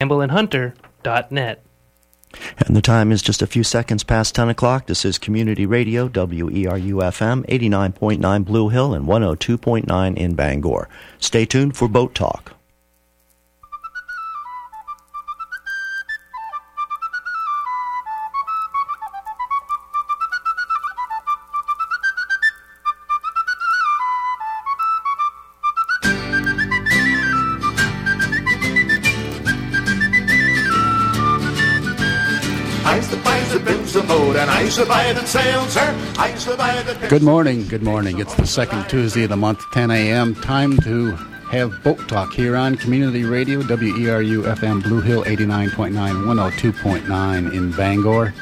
campbellandhunter.net. And the time is just a few seconds past 10 o'clock. This is Community Radio, WERU FM, 89.9 Blue Hill and 102.9 in Bangor. Stay tuned for Boat Talk. Good morning, good morning. It's the second Tuesday of the month, 10 a.m. Time to have boat talk here on Community Radio, WERU FM Blue Hill 89.9, 102.9 in Bangor.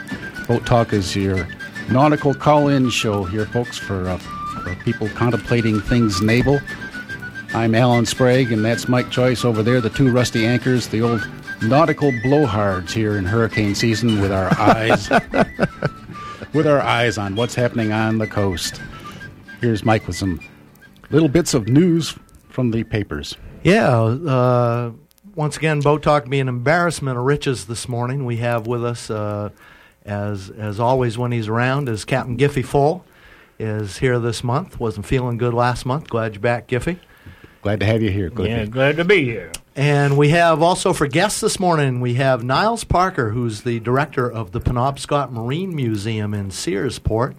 Boat Talk is your nautical call in show here, folks, for, uh, for people contemplating things naval. I'm Alan Sprague, and that's Mike Joyce over there, the two rusty anchors, the old nautical blowhards here in hurricane season with our eyes with our eyes on what's happening on the coast. Here's Mike with some little bits of news from the papers. Yeah, uh, once again, Boat Talk being an embarrassment of riches this morning. We have with us, uh, as as always when he's around, is Captain Giffy Full. Is here this month. Wasn't feeling good last month. Glad you're back, Giffy. Glad to have you here. Good yeah, glad to be here. And we have also for guests this morning, we have Niles Parker, who's the director of the Penobscot Marine Museum in Searsport.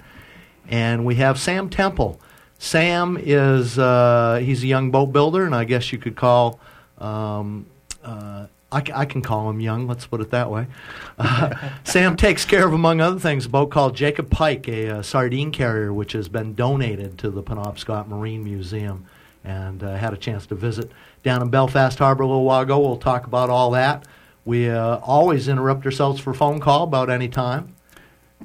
And we have Sam Temple. Sam is uh, he's a young boat builder, and I guess you could call um, uh, I, I, can call him young. Let's put it that way. Uh, Sam takes care of, among other things, a boat called Jacob Pike, a, a, sardine carrier, which has been donated to the Penobscot Marine Museum, and uh, had a chance to visit down in Belfast Harbor a little while ago. We'll talk about all that. We uh, always interrupt ourselves for phone call about any time.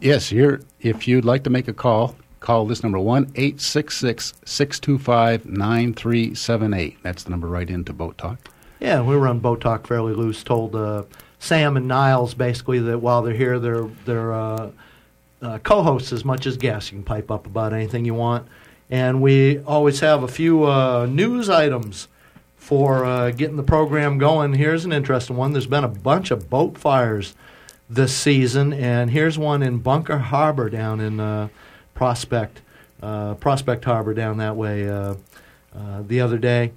Yes, you're, if you'd like to make a call, call this number 1 866 625 9378. That's the number right into Boat Talk. Yeah, we run Boat Talk fairly loose. Told uh, Sam and Niles basically that while they're here, they're, they're uh, uh, co hosts as much as guests. You can pipe up about anything you want. And we always have a few uh, news items for uh, getting the program going. Here's an interesting one. There's been a bunch of boat fires this season, and here's one in Bunker Harbor down in uh, Prospect, uh, Prospect Harbor down that way uh, uh, the other day.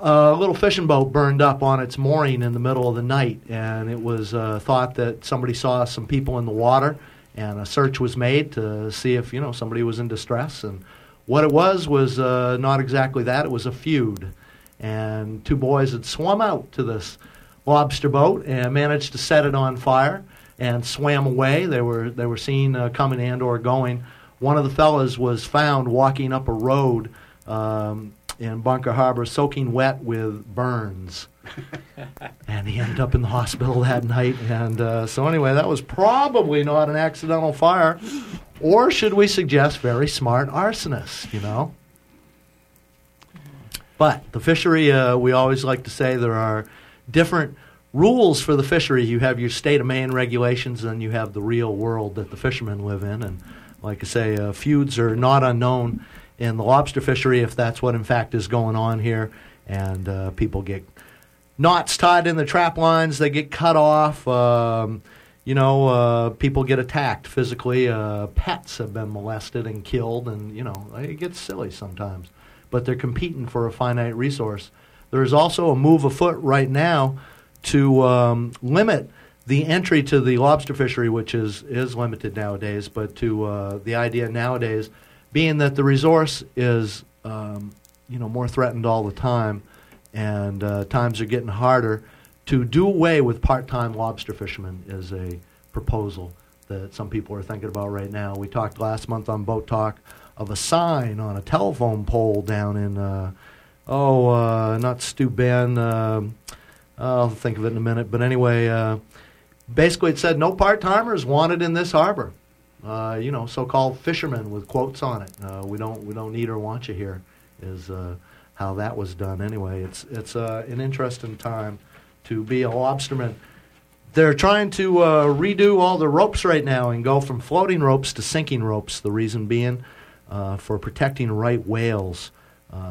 A little fishing boat burned up on its mooring in the middle of the night, and it was thought that somebody saw some people in the water, and a search was made to see if you know somebody was in distress. And what it was was uh, not exactly that; it was a feud and two boys had swum out to this lobster boat and managed to set it on fire and swam away. They were they were seen uh, coming and or going. One of the fellas was found walking up a road um, in Bunker Harbor, soaking wet with burns, and he ended up in the hospital that night. And uh, so anyway, that was probably not an accidental fire, or should we suggest very smart arsonist? You know. But the fishery, uh, we always like to say there are different rules for the fishery. You have your state of Maine regulations, and you have the real world that the fishermen live in. And like I say, uh, feuds are not unknown in the lobster fishery if that's what in fact is going on here. And uh, people get knots tied in the trap lines, they get cut off. Um, you know, uh, people get attacked physically. Uh, pets have been molested and killed, and you know, it gets silly sometimes but they're competing for a finite resource. There is also a move afoot right now to um, limit the entry to the lobster fishery, which is, is limited nowadays, but to uh, the idea nowadays being that the resource is um, you know more threatened all the time, and uh, times are getting harder. To do away with part-time lobster fishermen is a proposal that some people are thinking about right now. We talked last month on Boat Talk of a sign on a telephone pole down in uh, oh uh, not Steuben. Uh, I'll think of it in a minute. But anyway, uh, basically it said no part timers wanted in this harbor. Uh, you know, so-called fishermen with quotes on it. Uh, we don't we don't need or want you here. Is uh, how that was done. Anyway, it's it's uh, an interesting time to be a lobsterman. They're trying to uh, redo all the ropes right now and go from floating ropes to sinking ropes. The reason being uh, for protecting right whales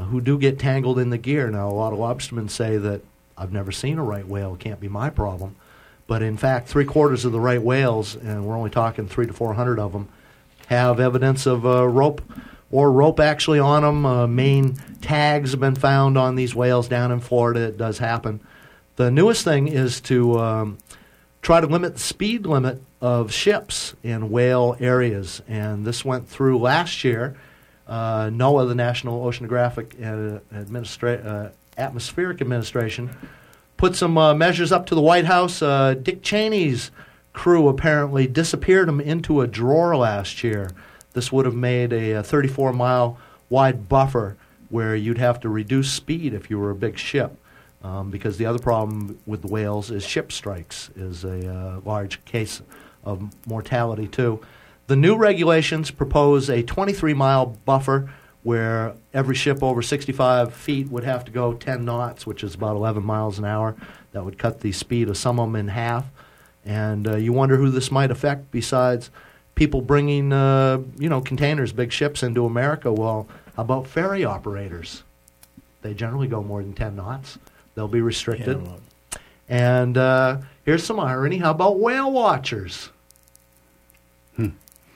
who do get tangled in the gear. Now, a lot of lobstermen say that I've never seen a right whale. It can't be my problem. But in fact, three quarters of the right whales, and we're only talking three to four hundred of them, have evidence of uh, rope or rope actually on them. Uh, Maine tags have been found on these whales down in Florida. It does happen. The newest thing is to um, try to limit the speed limit of ships in whale areas, and this went through last year. Uh, NOAA, the National Oceanographic uh, Administra- uh, Atmospheric Administration, put some uh, measures up to the White House. Uh, Dick Cheney's crew apparently disappeared them into a drawer last year. This would have made a, a 34 mile wide buffer where you'd have to reduce speed if you were a big ship. Um, because the other problem with whales is ship strikes is a uh, large case of mortality too. The new regulations propose a 23 mile buffer where every ship over 65 feet would have to go 10 knots, which is about 11 miles an hour. That would cut the speed of some of them in half. And uh, you wonder who this might affect besides people bringing, uh, you know, containers, big ships into America. Well, how about ferry operators? They generally go more than 10 knots. They'll be restricted. Yeah. And uh, here's some irony. How about whale watchers?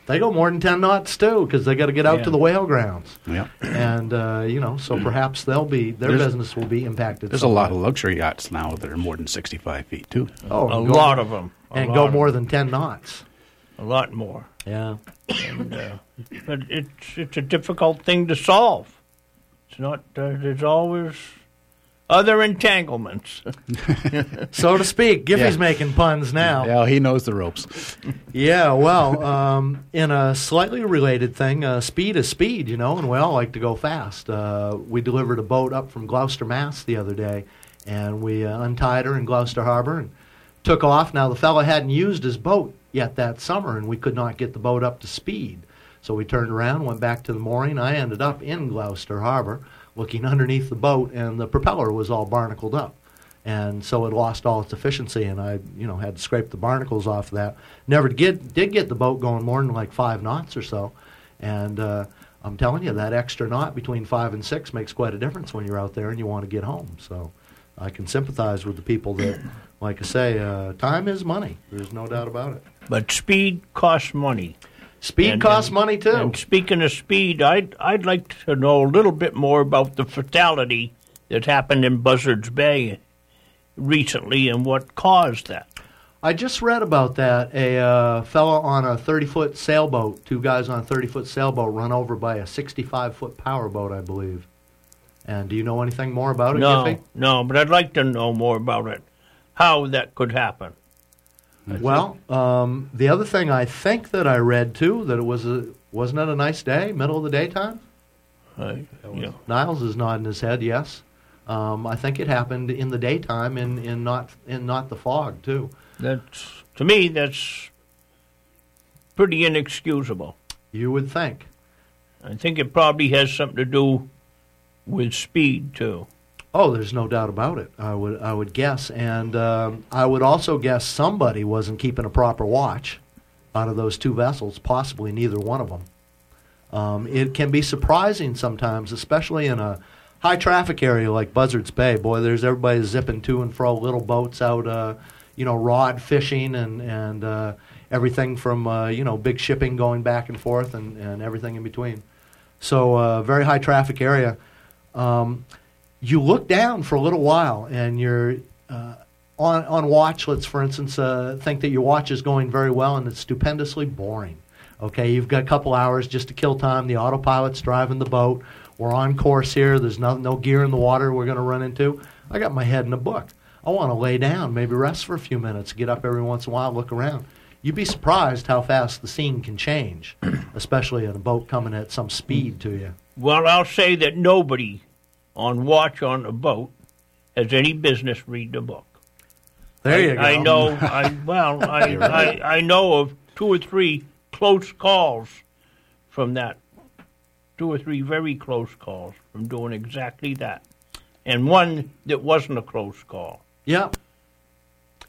They go more than 10 knots too because they got to get out Yeah. to the whale grounds. Yeah. And, uh, you know, so perhaps they'll be, their There's- business will be impacted. There's a lot of luxury yachts now that are more than 65 feet, too. Oh, a and go- lot of them. A And go of more than 10 knots. A lot more. Yeah. And, uh, but it's it's a difficult thing to solve. It's not. Uh, there's always other entanglements. So to speak, Giffy's Yeah. making puns now. Yeah, he knows the ropes. Yeah, well, um, in a slightly related thing, uh, speed is speed, you know, and we all like to go fast. Uh, we delivered a boat up from Gloucester, Mass. the other day, and we uh, untied her in Gloucester Harbor and took off. Now, the fellow hadn't used his boat yet that summer, and we could not get the boat up to speed. So we turned around, went back to the mooring. I ended up in Gloucester Harbor, looking underneath the boat, and the propeller was all barnacled up and so it lost all its efficiency. And I, you know, had to scrape the barnacles off of that. Never get did get the boat going more than like five knots or so, and uh, I'm telling you that extra knot between five and six makes quite a difference when you're out there and you want to get home. So I can sympathize with the people that, like I say, uh, time is money. There's no doubt about it. But speed costs money. Speed And- costs and- money too. And speaking of speed, I'd I'd like to know a little bit more about the fatality that happened in Buzzards Bay recently and what caused that. I just read about that. A uh, fellow on a 30 foot sailboat, two guys on a 30 foot sailboat, run over by a 65 foot powerboat, I believe. And do you know anything more about it, No, Giffy? no, but I'd like to know more about it. How that could happen. Well, um, the other thing I think that I read too that it was a wasn't it a nice day, middle of the daytime? I, you know, Niles is nodding his head. Yes, um, I think it happened in the daytime, in, in not in not the fog too. that's to me that's pretty inexcusable. You would think. I think it probably has something to do with speed too. Oh, there's no doubt about it. I would I would guess, and um, I would also guess somebody wasn't keeping a proper watch out of those two vessels. Possibly neither one of them. Um, it can be surprising sometimes, especially in a high traffic area like Buzzards Bay. Boy, there's everybody zipping to and fro, little boats out, uh, you know, rod fishing and and uh, everything from uh, you know big shipping going back and forth and, and everything in between. So, uh, very high traffic area. Um, you look down for a little while and you're uh, on on watch. Let's, for instance, uh, think that your watch is going very well and it's stupendously boring. Okay, you've got a couple hours just to kill time. The autopilot's driving the boat. We're on course here. There's no no gear in the water we're going to run into. I got my head in a book. I want to lay down, maybe rest for a few minutes, get up every once in a while, look around. You'd be surprised how fast the scene can change, especially in a boat coming at some speed to you. Well, I'll say that nobody on watch on a boat has any business reading a book. There I, you go. I know. I well, I, I I know of two or three close calls from that. Two or three very close calls from doing exactly that, and one that wasn't a close call. Yeah.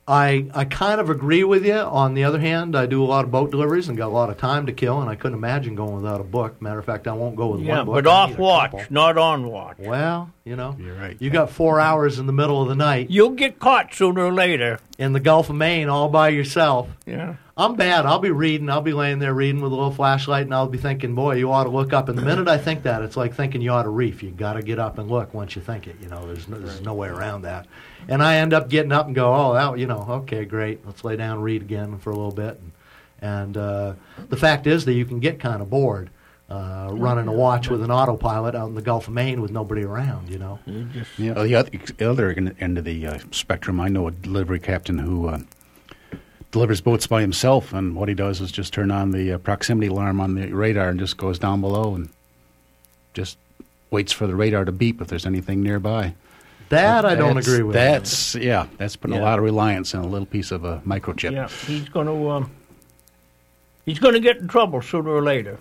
I I kind of agree with you. On the other hand, I do a lot of boat deliveries and got a lot of time to kill, and I couldn't imagine going without a book. Matter of fact, I won't go with Yeah, one book. but I off need a watch, couple. not on watch. Well, You know, You're right. You got four hours in the middle of the night You'll get caught sooner or later. in the Gulf of Maine all by yourself. Yeah. I'm bad. I'll be reading. I'll be laying there reading with a little flashlight, and I'll be thinking, "Boy, you ought to look up." And the minute I think that, it's like thinking you ought to reef. You got to get up and look once you think it. You know, there's no, there's no way around that. And I end up getting up and go, "Oh, that you know, okay, great. Let's lay down and read again for a little bit." And, and uh, the fact is that you can get kind of bored uh, running a watch with an autopilot out in the Gulf of Maine with nobody around. You know. You just Yeah, the other, the other end of the uh, spectrum, I know a delivery captain who uh, delivers boats by himself, and what he does is just turn on the uh, proximity alarm on the radar and just goes down below and just waits for the radar to beep if there's anything nearby. That I don't agree with. That's yeah, that's putting Yeah. a lot of reliance on a little piece of a microchip. yeah, he's going to um, he's going to get in trouble sooner or later.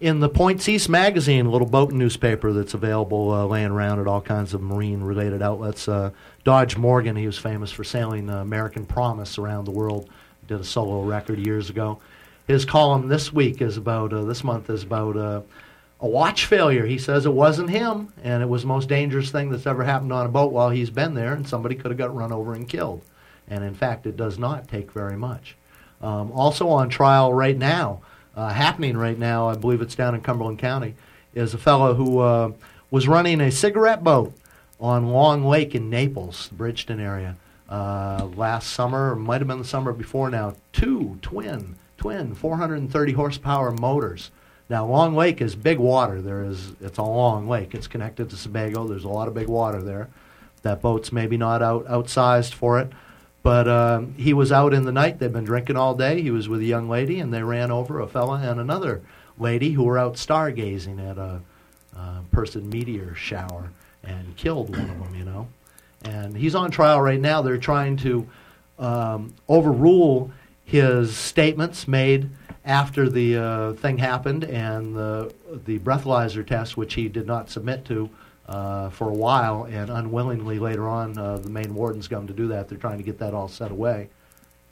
In the Points East magazine, a little boating newspaper that's available uh, laying around at all kinds of marine related outlets. Uh, Dodge Morgan, he was famous for sailing uh, American Promise around the world. Did a solo record years ago. His column this week is about uh, this month is about uh, a watch failure. He says it wasn't him, and it was the most dangerous thing that's ever happened on a boat while he's been there, and somebody could have got run over and killed. And in fact, it does not take very much. Um, also on trial right now, happening right now, I believe it's down in Cumberland County, is a fellow who uh, was running a cigarette boat on Long Lake in Naples, the Bridgton area, uh, last summer, might have been the summer before now. Two twin, twin, 430 horsepower motors. Now, Long Lake is big water. There is, it's a long lake. It's connected to Sebago. There's a lot of big water there. That boat's maybe not out outsized for it. But um, he was out in the night. They'd been drinking all day. He was with a young lady, and they ran over a fella and another lady who were out stargazing at a uh, Perseid meteor shower and killed one of them, you know. And he's on trial right now. They're trying to um, overrule his statements made after the uh, thing happened and the, the breathalyzer test, which he did not submit to uh, for a while, and unwillingly later on, uh, the Maine wardens got him to do that. They're trying to get that all set away.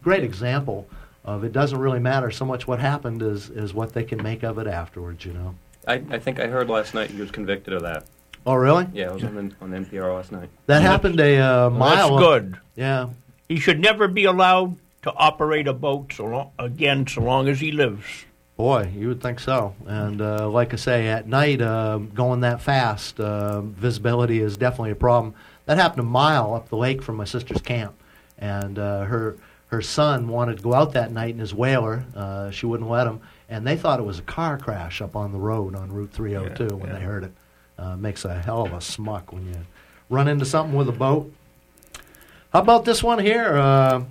Great example of it doesn't really matter so much what happened as, as what they can make of it afterwards, you know. I, I think I heard last night he was convicted of that. Oh, really? Yeah, it was on, on NPR last night. That happened a uh, mile. That's good. Yeah. He should never be allowed to operate a boat so long, again so long as he lives. Boy, you would think so. And uh, like I say, at night, uh, going that fast, uh, visibility is definitely a problem. That happened a mile up the lake from my sister's camp, and uh, her her son wanted to go out that night in his whaler. Uh, she wouldn't let him, and they thought it was a car crash up on the road on Route 302 Yeah, when yeah. they heard it. Uh, makes a hell of a smuck when you run into something with a boat. How about this one here? Uh,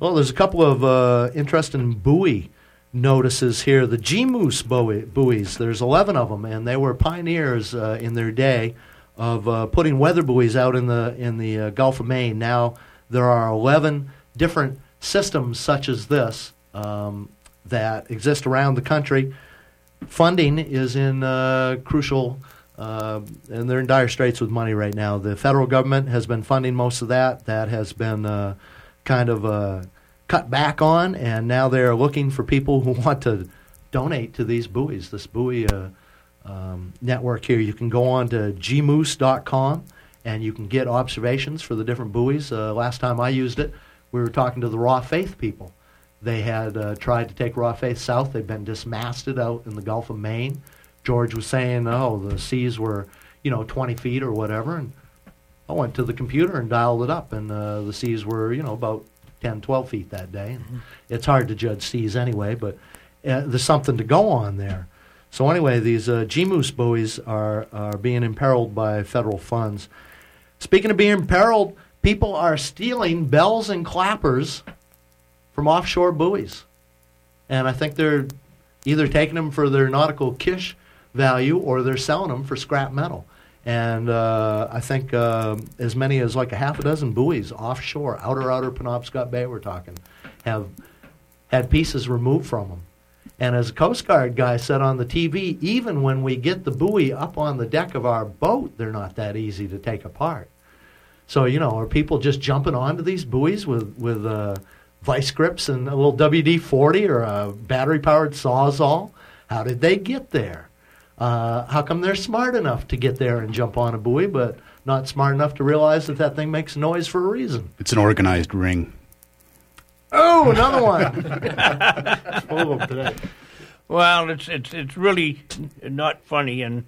well, there's a couple of uh, interesting buoy notices here. The GoMOOS buoy, buoys, there's 11 of them, and they were pioneers uh, in their day of uh, putting weather buoys out in the in the uh, Gulf of Maine. Now there are 11 different systems such as this um, that exist around the country. Funding is in uh, crucial, uh, and they're in dire straits with money right now. The federal government has been funding most of that. That has been uh, kind of uh, cut back on, and now they're looking for people who want to donate to these buoys. This buoy uh, um, network here, you can go on to gmoose.com and you can get observations for the different buoys. Uh, last time I used it, we were talking to the Raw Faith people. They had uh, tried to take Raw Faith south. They've been dismasted out in the Gulf of Maine. George was saying, oh, the seas were, you know, 20 feet or whatever. And I went to the computer and dialed it up, and uh, the seas were, you know, about 10, 12 feet that day. It's hard to judge seas anyway, but uh, there's something to go on there. So anyway, these uh, GoMOOS buoys are, are being imperiled by federal funds. Speaking of being imperiled, people are stealing bells and clappers from offshore buoys. And I think they're either taking them for their nautical kish value or they're selling them for scrap metal. And uh, I think uh, as many as like a half a dozen buoys offshore, outer, outer Penobscot Bay, we're talking, have had pieces removed from them. And as a Coast Guard guy said on the TV, even when we get the buoy up on the deck of our boat, they're not that easy to take apart. So, you know, are people just jumping onto these buoys with, with uh, vice grips and a little WD 40 or a battery powered sawzall? How did they get there? Uh, how come they're smart enough to get there and jump on a buoy, but not smart enough to realize that that thing makes noise for a reason? It's an organized ring. Oh, another one. Full of them today. Well, it's it's it's really not funny, in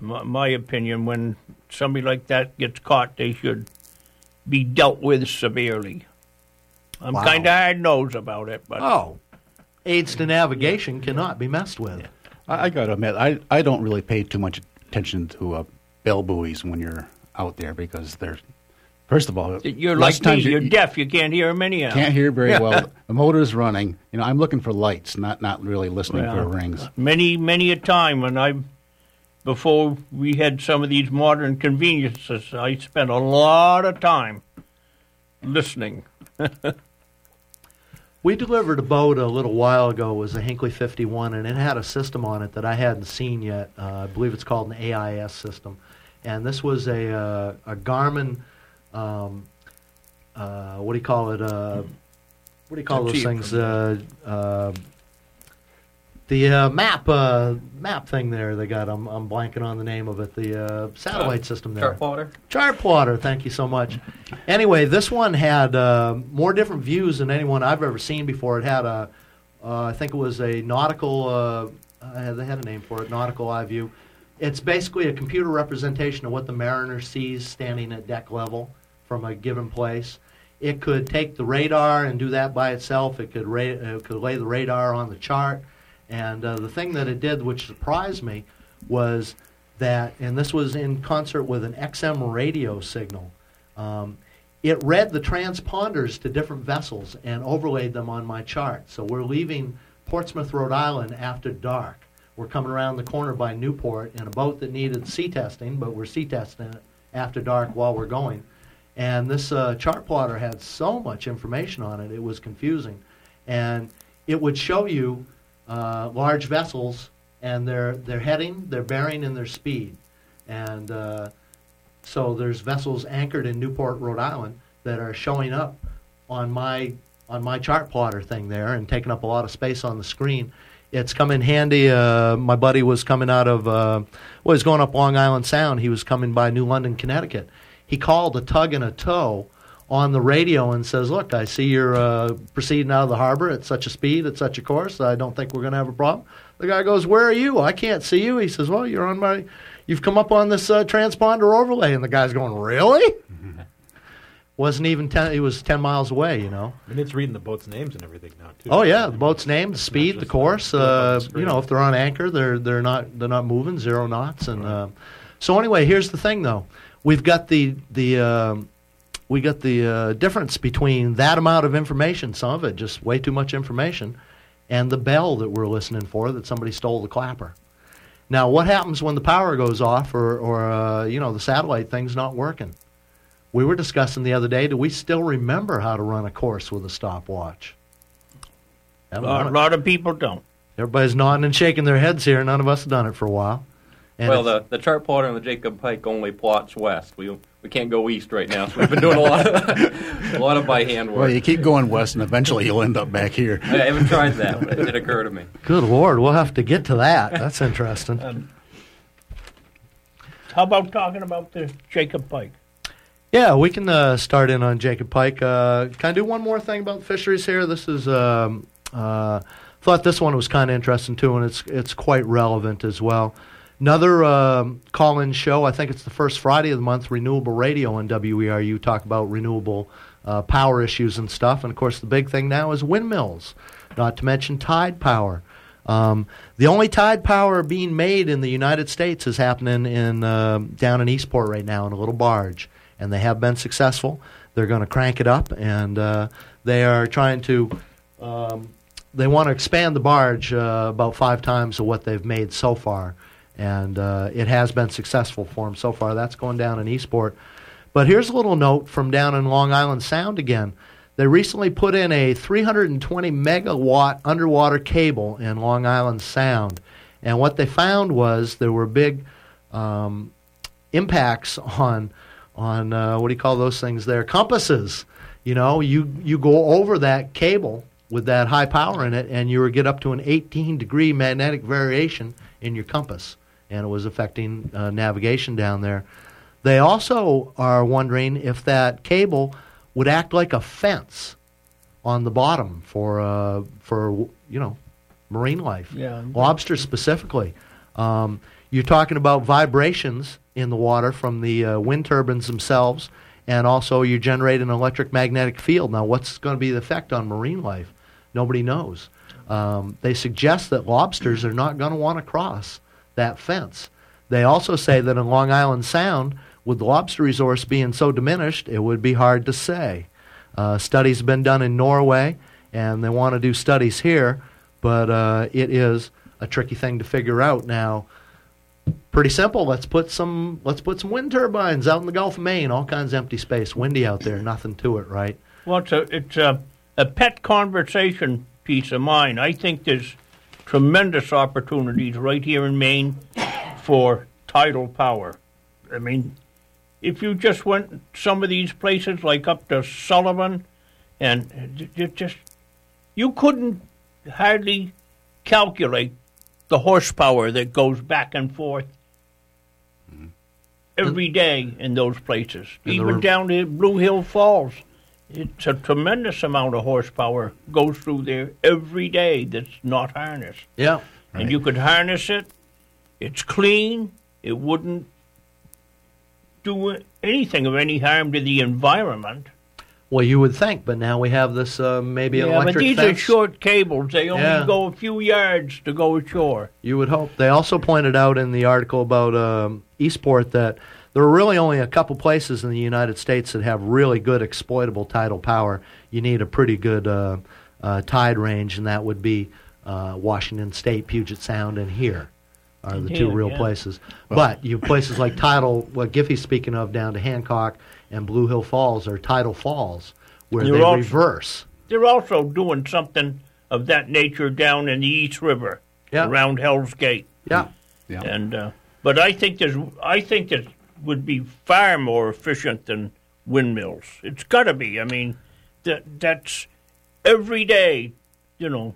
my, my opinion. When somebody like that gets caught, they should be dealt with severely. I'm Wow. kind of hard nosed about it, but Oh, aids to navigation cannot be messed with. I, I got to admit, I, I don't really pay too much attention to uh, bell buoys when you're out there because they're, first of all, you're like me. you- You're deaf. You can't hear them anyhow. Can't hear very well. The motor's running. You know, I'm looking for lights, not not really listening for rings. Many, many a time when I, before we had some of these modern conveniences, I spent a lot of time listening. We delivered a boat a little while ago. It was a Hinckley 51, and it had a system on it that I hadn't seen yet. Uh, I believe it's called an AIS system. And this was a, uh, a Garmin, um, uh, what do you call it? Uh, what do you call those things? Uh, uh, the uh, map uh, map thing there they got. I'm, I'm blanking on the name of it. The uh, satellite system there. Chart plotter. Chart plotter, thank you so much. Anyway, this one had uh, more different views than anyone I've ever seen before. It had a, uh, I think it was a nautical, uh, uh, they had a name for it, nautical eye view. It's basically a computer representation of what the mariner sees standing at deck level from a given place. It could take the radar and do that by itself. It could, ra- it could lay the radar on the chart. And uh, the thing that it did, which surprised me, was that, and this was in concert with an XM radio signal, um, it read the transponders to different vessels and overlaid them on my chart. So we're leaving Portsmouth, Rhode Island after dark. We're coming around the corner by Newport in a boat that needed sea testing, but we're sea testing it after dark while we're going. And this uh, chart plotter had so much information on it, it was confusing. And it would show you uh, large vessels and their, their heading, their bearing, and their speed. And uh, so there's vessels anchored in Newport, Rhode Island, that are showing up on my on my chart plotter thing there and taking up a lot of space on the screen. It's come in handy. Uh, my buddy was coming out of uh, well, he's going up Long Island Sound. He was coming by New London, Connecticut. He called a tug and a tow on the radio and says, "Look, I see you're uh, proceeding out of the harbor at such a speed, at such a course. I don't think we're going to have a problem." The guy goes, "Where are you? I can't see you." He says, "Well, you're on my, you've come up on this uh, transponder overlay." And the guy's going, "Really?" Wasn't even ten. He was ten miles away. You know. And it's reading the boat's names and everything now too. Oh yeah, the boat's name, the speed, the course. the Uh, you know, if they're on anchor, they're they're not they're not moving zero knots. And uh, so anyway, here's the thing though. We've got the the um we got the uh, difference between that amount of information, some of it just way too much information, and the bell that we're listening for that somebody stole the clapper. Now, what happens when the power goes off or or uh, you know the satellite thing's not working? We were discussing the other day. Do we still remember how to run a course with a stopwatch? A lot, it. lot of people don't. Everybody's nodding and shaking their heads here. None of us have done it for a while. And well, the, the chart plotter on the Jacob Pike only plots west. We we can't go east right now, so we've been doing a lot of, a lot of by hand work. Well, you keep going west, and eventually you'll end up back here. I haven't tried that, but it did occur to me. good lord, we'll have to get to that. That's interesting. Um, how about talking about the Jacob Pike? Yeah, we can uh, start in on Jacob Pike. Uh, can I do one more thing about fisheries here? This is um, uh, thought this one was kind of interesting too, and it's it's quite relevant as well. Another um, call-in show. I think it's the first Friday of the month. Renewable Radio on WERU talk about renewable uh, power issues and stuff. And of course, the big thing now is windmills. Not to mention tide power. Um, the only tide power being made in the United States is happening in um down in Eastport right now in a little barge, and they have been successful. They're going to crank it up, and uh, they are trying to. Um, they want to expand the barge uh, about five times of what they've made so far, and uh, it has been successful for them so far. That's going down in Eastport. But here's a little note from down in Long Island Sound again. They recently put in a 320 megawatt underwater cable in Long Island Sound, and what they found was there were big um, impacts on on uh, what do you call those things there compasses. You know, you you go over that cable with that high power in it, and you get up to an 18 degree magnetic variation in your compass. And it was affecting uh, navigation down there. They also are wondering if that cable would act like a fence on the bottom for uh, for you know marine life, Yeah. lobsters specifically. Um, you're talking about vibrations in the water from the uh, wind turbines themselves, and also you generate an electromagnetic field. Now, what's going to be the effect on marine life? Nobody knows. Um, they suggest that lobsters are not going to want to cross that fence. They also say that in Long Island Sound, with the lobster resource being so diminished, it would be hard to say. Uh, studies have been done in Norway, and they want to do studies here, but uh, it is a tricky thing to figure out now. Pretty simple. Let's put some let's put some wind turbines out in the Gulf of Maine. All kinds of empty space, windy out there. Nothing to it, right? Well, it's a, it's a, a pet conversation piece of mine. I think there's tremendous opportunities right here in Maine for tidal power. I mean, if you just went some of these places, like up to Sullivan, and you just you couldn't hardly calculate the horsepower that goes back and forth mm-hmm. every day in those places. And Even down to Blue Hill Falls, it's a tremendous amount of horsepower goes through there every day that's not harnessed. Yeah. And you could harness it. It's clean. It wouldn't do anything of any harm to the environment. Well, you would think, but now we have this uh, maybe yeah, but these fence. are short cables. They only Yeah. go a few yards to go ashore. You would hope. They also pointed out in the article about um, Eastport that there are really only a couple places in the United States that have really good exploitable tidal power. You need a pretty good uh, uh, tide range, and that would be uh, Washington State, Puget Sound, and here are the two real yeah. places. but you have places like tidal, what Giffy's speaking of, down to Hancock and Blue Hill Falls, are tidal falls where You're they also- reverse. They're also doing something of that nature down in the East River, Yeah. around Hell's Gate. Yeah. Yeah. And uh, but I think there's I think it would be far more efficient than windmills. It's got to be. I mean, that that's every day, you know,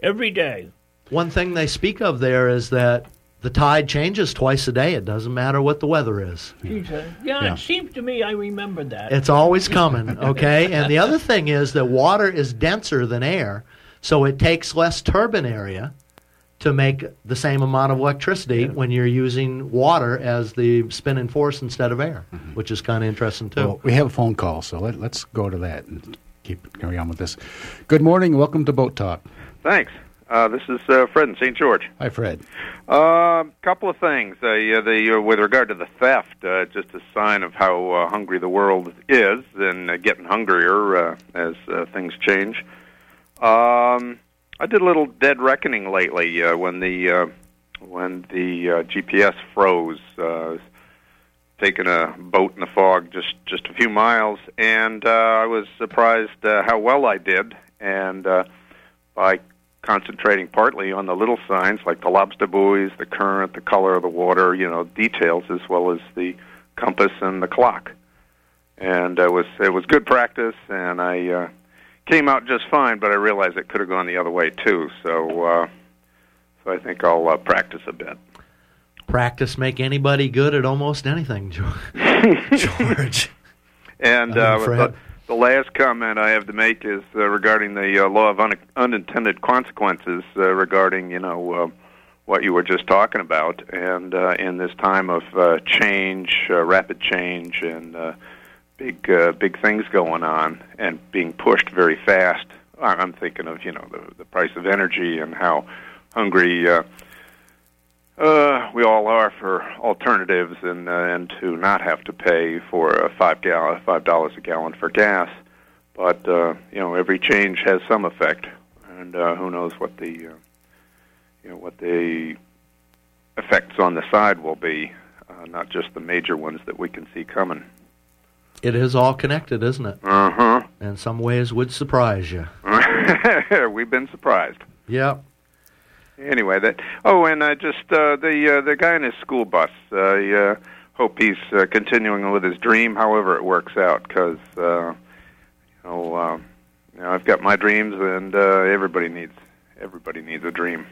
every day. One thing they speak of there is that the tide changes twice a day. It doesn't matter what the weather is. Geez, uh, yeah, Yeah. it seems to me I remember that. It's always coming, okay? and the other thing is that water is denser than air, so it takes less turbine area to make the same amount of electricity when you're using water as the spinning force instead of air, which is kind of interesting too. Well, we have a phone call, so let, let's go to that and keep carry on with this. Good morning. Welcome to Boat Talk. Thanks. Uh, this is uh, Fred in St. George. Hi, Fred. A uh, couple of things. Uh, yeah, the, uh, with regard to the theft, uh, just a sign of how uh, hungry the world is and uh, getting hungrier uh, as uh, things change. Um, I did a little dead reckoning lately uh, when the uh, when the uh, GPS froze. Uh, taking a boat in the fog just just a few miles, and uh, I was surprised uh, how well I did. And uh, by concentrating partly on the little signs like the lobster buoys, the current, the color of the water, you know, details as well as the compass and the clock. And it was it was good practice, and I uh, came out just fine. But I realized it could have gone the other way too. So uh, so I think I'll uh, practice a bit. Practice make anybody good at almost anything, George. George. And uh, the, the last comment I have to make is uh, regarding the uh, law of un- unintended consequences uh, regarding, you know, uh, what you were just talking about. And uh, in this time of uh, change, uh, rapid change, and uh, big, uh, big things going on, and being pushed very fast, I'm thinking of, you know, the, the price of energy and how hungry. Uh, uh, we all are for alternatives and uh, and to not have to pay for a five gal five dollars a gallon for gas, but uh, you know every change has some effect, and uh, who knows what the uh, you know what the effects on the side will be, uh, not just the major ones that we can see coming. It is all connected, isn't it? Uh huh. In some ways would surprise you. We've been surprised. Yep. Anyway, that. Oh, and uh, just uh, the uh, the guy in his school bus. I uh, hope he's uh, continuing with his dream, however it works out, because uh, you know, uh, you know, I've got my dreams, and uh, everybody needs everybody needs a dream.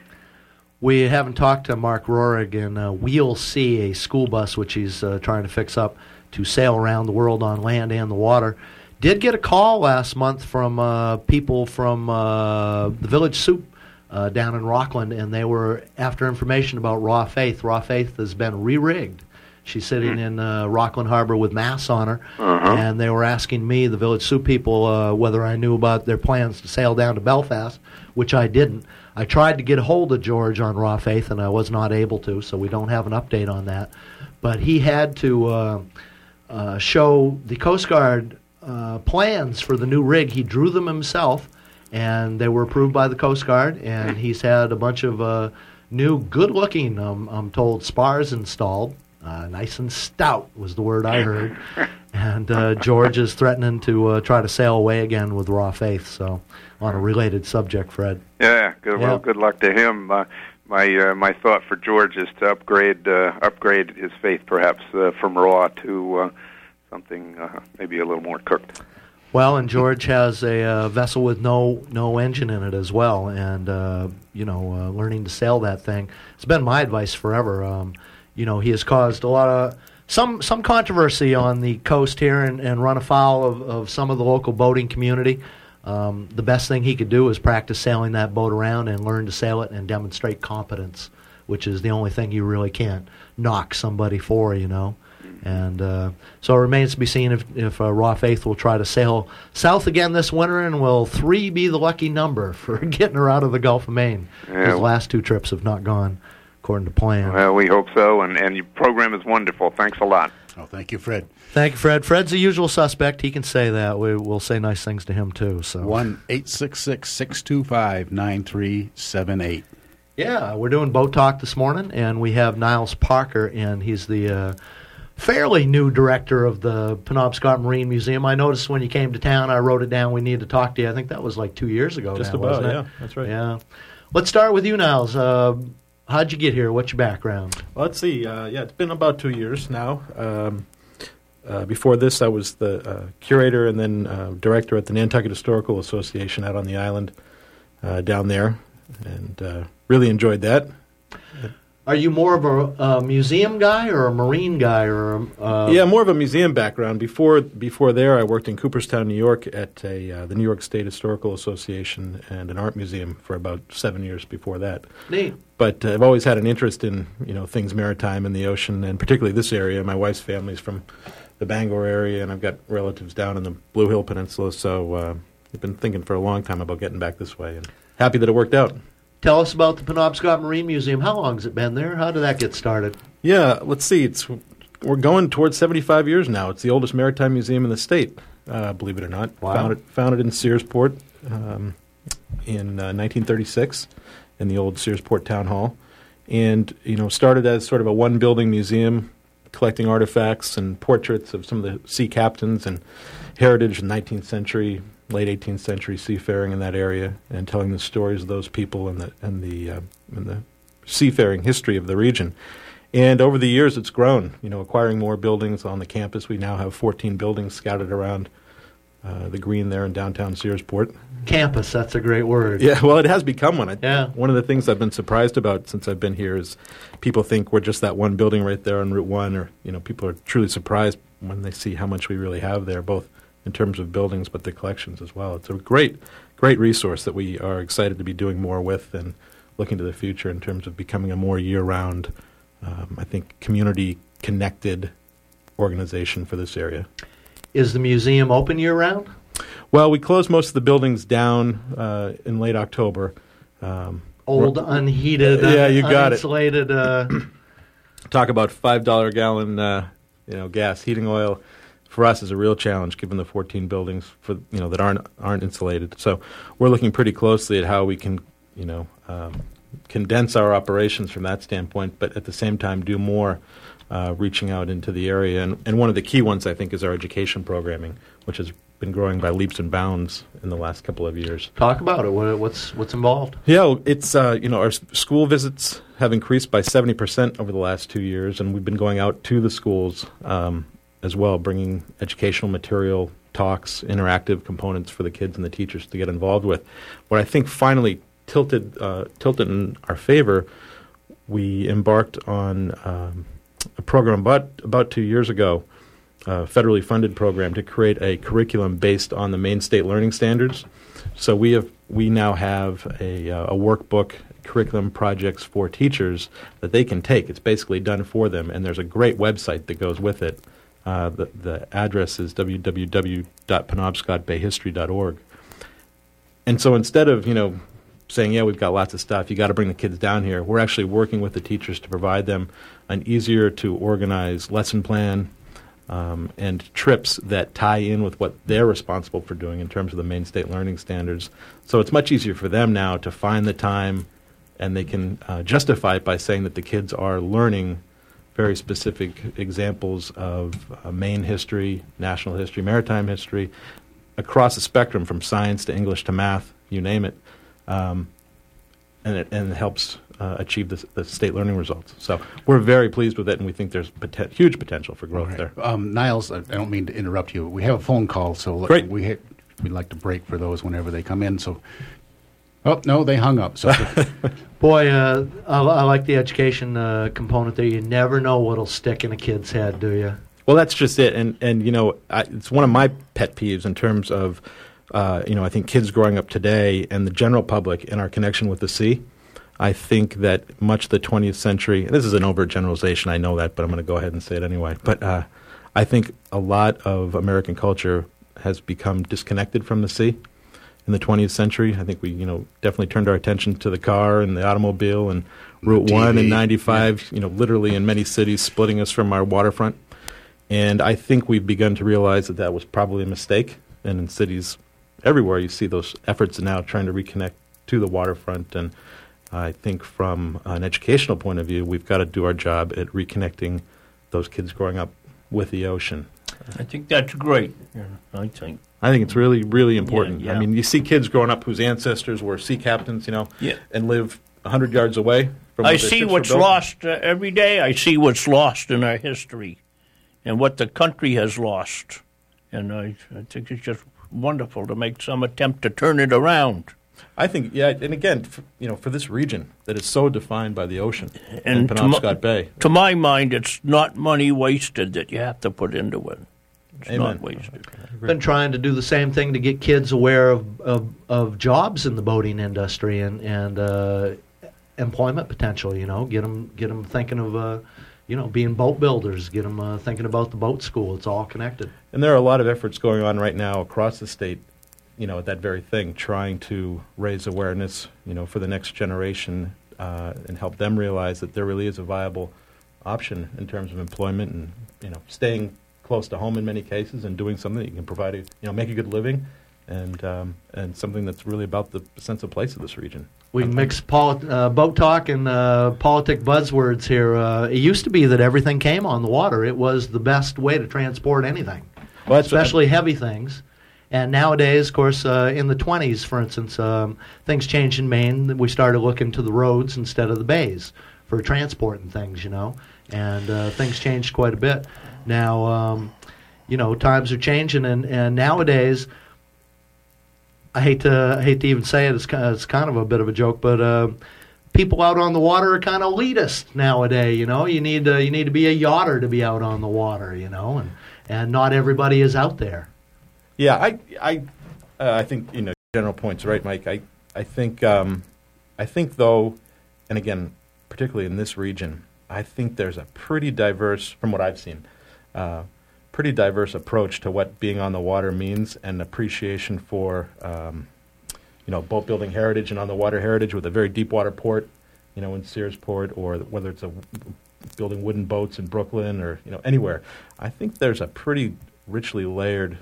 We haven't talked to Mark Rohrig, and uh, we'll see a school bus which he's uh, trying to fix up to sail around the world on land and the water. Did get a call last month from uh, people from uh, the Village Soup uh, down in Rockland, and they were after information about Raw Faith. Raw Faith has been re-rigged. She's sitting in uh, Rockland Harbor with mass on her, and they were asking me, the Village Soup people, uh, whether I knew about their plans to sail down to Belfast, which I didn't. I tried to get a hold of George on Raw Faith, and I was not able to, so we don't have an update on that. But he had to uh, show the Coast Guard uh, plans for the new rig. He drew them himself, and they were approved by the Coast Guard. And he's had a bunch of uh, new, good-looking, um, I'm told, spars installed. Uh, nice and stout was the word I heard. and uh, George is threatening to uh, try to sail away again with Raw Faith. So, on a related subject, Fred. Yeah, good. Yeah. Well, good luck to him. My uh, my thought for George is to upgrade uh, upgrade his faith, perhaps uh, from raw to uh, something uh, maybe a little more cooked. Well, and George has a uh, vessel with no no engine in it as well, and you know, learning to sail that thing. It's been my advice forever. Um, you know, he has caused a lot of some some controversy on the coast here, and, and run afoul of, of some of the local boating community. Um, the best thing he could do is practice sailing that boat around and learn to sail it and demonstrate competence, which is the only thing you really can't knock somebody for, you know. And uh, so it remains to be seen if, if uh, Raw Faith will try to sail south again this winter, and will three be the lucky number for getting her out of the Gulf of Maine? Yeah. His last two trips have not gone according to plan. Well, we hope so, and and your program is wonderful. Thanks a lot. Oh, thank you, Fred. Thank you, Fred. Fred's the usual suspect. He can say that. We, we'll say nice things to him too. So One eight six six six two five nine three seven eight. Yeah, we're doing boat talk this morning, and we have Niles Parker, and he's the uh, fairly new director of the Penobscot Marine Museum. I noticed when you came to town, I wrote it down. We need to talk to you. I think that was like two years ago. Just now, about, wasn't it? yeah, that's right. Yeah. Let's start with you, Niles. Uh, how'd you get here? What's your background? Well, let's see. Uh, yeah, it's been about two years now. Um, uh, before this, I was the uh, curator and then uh, director at the Nantucket Historical Association out on the island uh, down there, and uh, really enjoyed that. Are you more of a, a museum guy or a marine guy or a, uh, yeah, more of a museum background. Before before there, I worked in Cooperstown, New York, at a, uh, the New York State Historical Association and an art museum for about seven years before that. neat? but uh, I've always had an interest in you know things maritime and the ocean, and particularly this area. My wife's family's from the Bangor area, and I've got relatives down in the Blue Hill Peninsula. So uh, I've been thinking for a long time about getting back this way, and happy that it worked out. Tell us about the Penobscot Marine Museum. How long has it been there? How did that get started? Yeah, let's see. It's we're going towards 75 years now. It's the oldest maritime museum in the state, uh, believe it or not. Wow. Founded founded in Searsport um, in uh, 1936 in the old Searsport Town Hall, and you know started as sort of a one building museum collecting artifacts and portraits of some of the sea captains and heritage in 19th century, late 18th century seafaring in that area, and telling the stories of those people and the and the uh, and the seafaring history of the region. And over the years, it's grown. You know, acquiring more buildings on the campus. We now have 14 buildings scattered around uh, the green there in downtown Searsport. Campus, that's a great word. Yeah, well, it has become one. I, Yeah. One of the things I've been surprised about since I've been here is people think we're just that one building right there on Route One, or you know, people are truly surprised when they see how much we really have there, both in terms of buildings but the collections as well. It's a great, great resource that we are excited to be doing more with and looking to the future in terms of becoming a more year-round, um, I think, community-connected organization for this area. Is the museum open year round? Well, we closed most of the buildings down uh, in late October. Um, Old, unheated, Yeah, you got it. uninsulated, Uh, talk about five dollar gallon, uh, you know, gas heating oil. For us, is a real challenge given the 14 buildings for you know that aren't aren't insulated. So we're looking pretty closely at how we can you know um, condense our operations from that standpoint, but at the same time do more, uh, reaching out into the area. And, and one of the key ones I think is our education programming, which has been growing by leaps and bounds in the last couple of years. talk about it. What, what's what's involved? Yeah, it's uh, you know our school visits have increased by seventy percent over the last two years, and we've been going out to the schools um, as well, bringing educational material, talks, interactive components for the kids and the teachers to get involved with. What I think finally tilted uh, tilted in our favor, we embarked on um, a program about about two years ago, a federally funded program to create a curriculum based on the Maine State Learning Standards. So we have we now have a, uh, a workbook curriculum projects for teachers that they can take. It's basically done for them, and there's a great website that goes with it. Uh, the, the address is www.penobscotbayhistory.org. And so instead of you know saying, yeah, we've got lots of stuff, you got to bring the kids down here, we're actually working with the teachers to provide them an easier to organize lesson plan um, and trips that tie in with what they're responsible for doing in terms of the Maine State Learning Standards. So it's much easier for them now to find the time and they can uh, justify it by saying that the kids are learning very specific examples of uh, Maine history, national history, maritime history, across the spectrum from science to English to math, you name it. Um, and it, and it helps uh, achieve the, the, state learning results. So we're very pleased with it, and we think there's poten- huge potential for growth right. there. Um, Niles, I don't mean to interrupt you. We have a phone call, so Great. we ha- we'd like to break for those whenever they come in. So, oh no, they hung up. So, boy, uh, I, I, like the education uh, component there. You never know what'll stick in a kid's head, do you? Well, that's just it, and and you know, I, it's one of my pet peeves in terms of. Uh, you know, I think kids growing up today and the general public in our connection with the sea I think that much of the 20th century, this is an overgeneralization, I know that, but I'm going to go ahead and say it anyway. But uh, I think a lot of American culture has become disconnected from the sea in the 20th century. I think we, you know, definitely turned our attention to the car and the automobile and Route 1 and 95, yeah. you know, literally in many cities splitting us from our waterfront. And I think we've begun to realize that that was probably a mistake. And in cities everywhere, you see those efforts now trying to reconnect to the waterfront and – I think from an educational point of view, we've got to do our job at reconnecting those kids growing up with the ocean. I think that's great. Yeah, I think. I think it's really, really important. Yeah, yeah. I mean, you see kids growing up whose ancestors were sea captains, you know, yeah. and live 100 yards away from the I see what's lost uh, every day. I see what's lost in our history and what the country has lost. And I, I think it's just wonderful to make some attempt to turn it around. I think, yeah, and again, for, you know, for this region that is so defined by the ocean and, and Penobscot to Bay. To my mind, it's not money wasted that you have to put into it. It's Amen. not wasted. Been trying to do the same thing to get kids aware of of, of jobs in the boating industry and and uh, employment potential. You know, get them get them thinking of. Uh, you know, being boat builders, get them uh, thinking about the boat school. It's all connected. And there are a lot of efforts going on right now across the state you know, at that very thing, trying to raise awareness, you know, for the next generation uh, and help them realize that there really is a viable option in terms of employment and, you know, staying close to home in many cases and doing something that you can provide, a, you know, make a good living and um, and something that's really about the sense of place of this region. We mix polit- uh, boat talk and uh, politic buzzwords here. Uh, it used to be that everything came on the water. It was the best way to transport anything, well, especially heavy things. And nowadays, of course, uh, in the 20s, for instance, um, things changed in Maine. We started looking to the roads instead of the bays for transporting things, you know. And uh, things changed quite a bit. Now, um, you know, times are changing, and, and nowadays, I hate to I hate to even say it. It's kind of, it's kind of a bit of a joke, but uh, people out on the water are kind of elitist nowadays. You know, you need to, you need to be a yachter to be out on the water. You know, and and not everybody is out there. Yeah, I, I, uh, I think you know general points, right, Mike? I, I think, um, I think though, and again, particularly in this region, I think there's a pretty diverse, from what I've seen, uh, pretty diverse approach to what being on the water means, and appreciation for, um, you know, boat building heritage and on the water heritage with a very deep water port, you know, in Searsport, or whether it's a building wooden boats in Brooklyn or you know anywhere. I think there's a pretty richly layered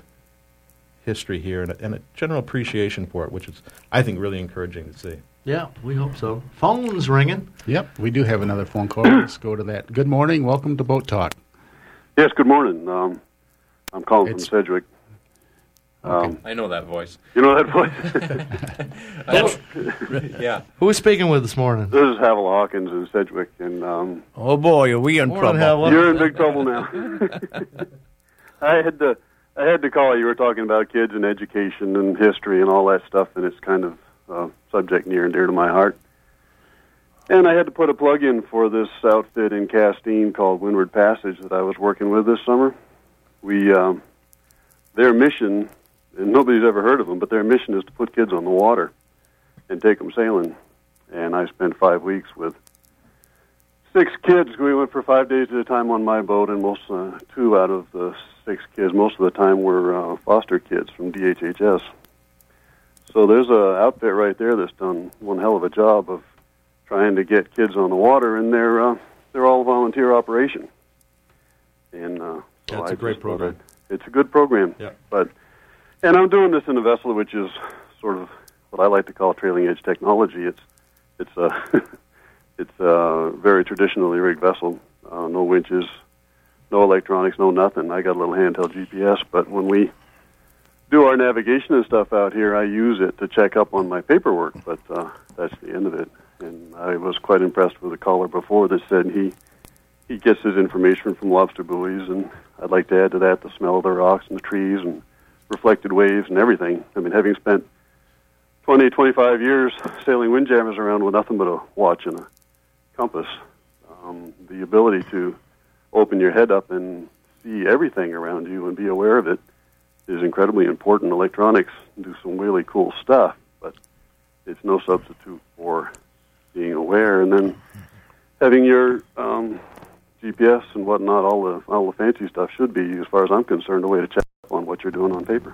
history here and a, and a general appreciation for it, which is, I think, really encouraging to see. Yeah, we hope so. Phone's ringing. Yep, we do have another phone call. Let's go to that. Good morning. Welcome to Boat Talk. Yes, good morning. Um, I'm calling it's, from Sedgwick. Okay. Um, I know that voice. You know that voice? yeah. Who is speaking with this morning? This is Havilah Hawkins in Sedgwick. And, um, oh, boy, are we in trouble. You're in big trouble now. I had to I had to call. You were talking about kids and education and history and all that stuff, and it's kind of a subject near and dear to my heart. And I had to put a plug in for this outfit in Castine called Windward Passage that I was working with this summer. We, um, their mission, and nobody's ever heard of them, but their mission is to put kids on the water and take them sailing. And I spent five weeks with six kids. We went for five days at a time on my boat, and most uh, two out of the six kids, most of the time, were uh, foster kids from DHHS. So there's a outfit right there that's done one hell of a job of trying to get kids on the water, and they're uh, they're all volunteer operation. And uh, so That's I a great program. that It's a good program. Yeah. But and I'm doing this in a vessel which is sort of what I like to call trailing edge technology. It's it's a it's a very traditionally rigged vessel. Uh, no winches, no electronics, no nothing. I got a little handheld GPS, but when we do our navigation and stuff out here, I use it to check up on my paperwork. But uh, that's the end of it. And I was quite impressed with the caller before that said he he gets his information from lobster buoys, and I'd like to add to that the smell of the rocks and the trees and reflected waves and everything. I mean, having spent 20, 25 years sailing windjammers around with nothing but a watch and a compass, um, the ability to open your head up and see everything around you and be aware of it is incredibly important. Electronics do some really cool stuff, but it's no substitute for being aware. And then having your um, GPS and whatnot, all the all the fancy stuff should be, as far as I'm concerned, a way to check up on what you're doing on paper.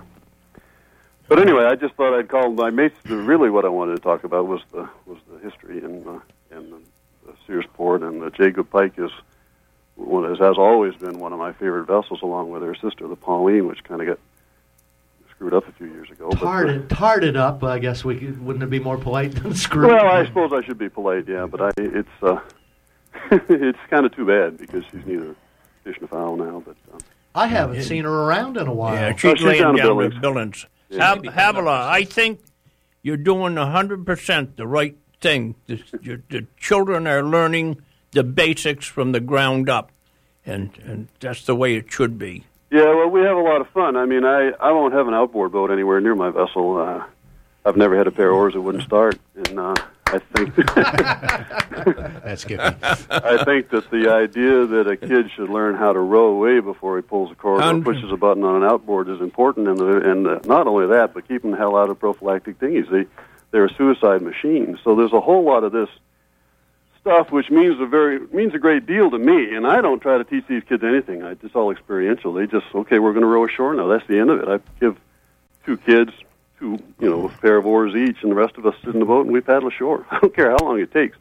But anyway, I just thought I'd call my mates. Really, what I wanted to talk about was the was the history and uh, and the, the Searsport and the Jacob Pike is one has always been one of my favorite vessels, along with her sister, the Pauline, which kind of got screwed up a few years ago. but, uh, Tarred, tarred it up. I guess we could, wouldn't it be more polite than screw? Well, I suppose I should be polite, yeah, but I it's uh, it's kind of too bad because she's neither fish nor fowl now. But uh, I haven't seen her around in a while. Yeah, Oh, she's she's laying down down to with Billings. Billings. Yeah. Hav- Maybe coming up Havilah, I think you're doing hundred percent the right thing. The, your, the children are learning the basics from the ground up, and and that's the way it should be. Yeah, well, we have a lot of fun. I mean, I I won't have an outboard boat anywhere near my vessel. Uh, I've never had a pair of oars that wouldn't start, and uh, I think That's Skippy. I think that the idea that a kid should learn how to row way before he pulls a cord or pushes a button on an outboard is important, and the, and uh, not only that, but keeping the hell out of prophylactic dinghies. They they're a suicide machine. So there's a whole lot of this stuff which means a very means a great deal to me. And I don't try to teach these kids anything. I, it's all experiential. They just okay, we're going to row ashore now. That's the end of it. I give two kids two you know a pair of oars each, and the rest of us sit in the boat and we paddle ashore. I don't care how long it takes.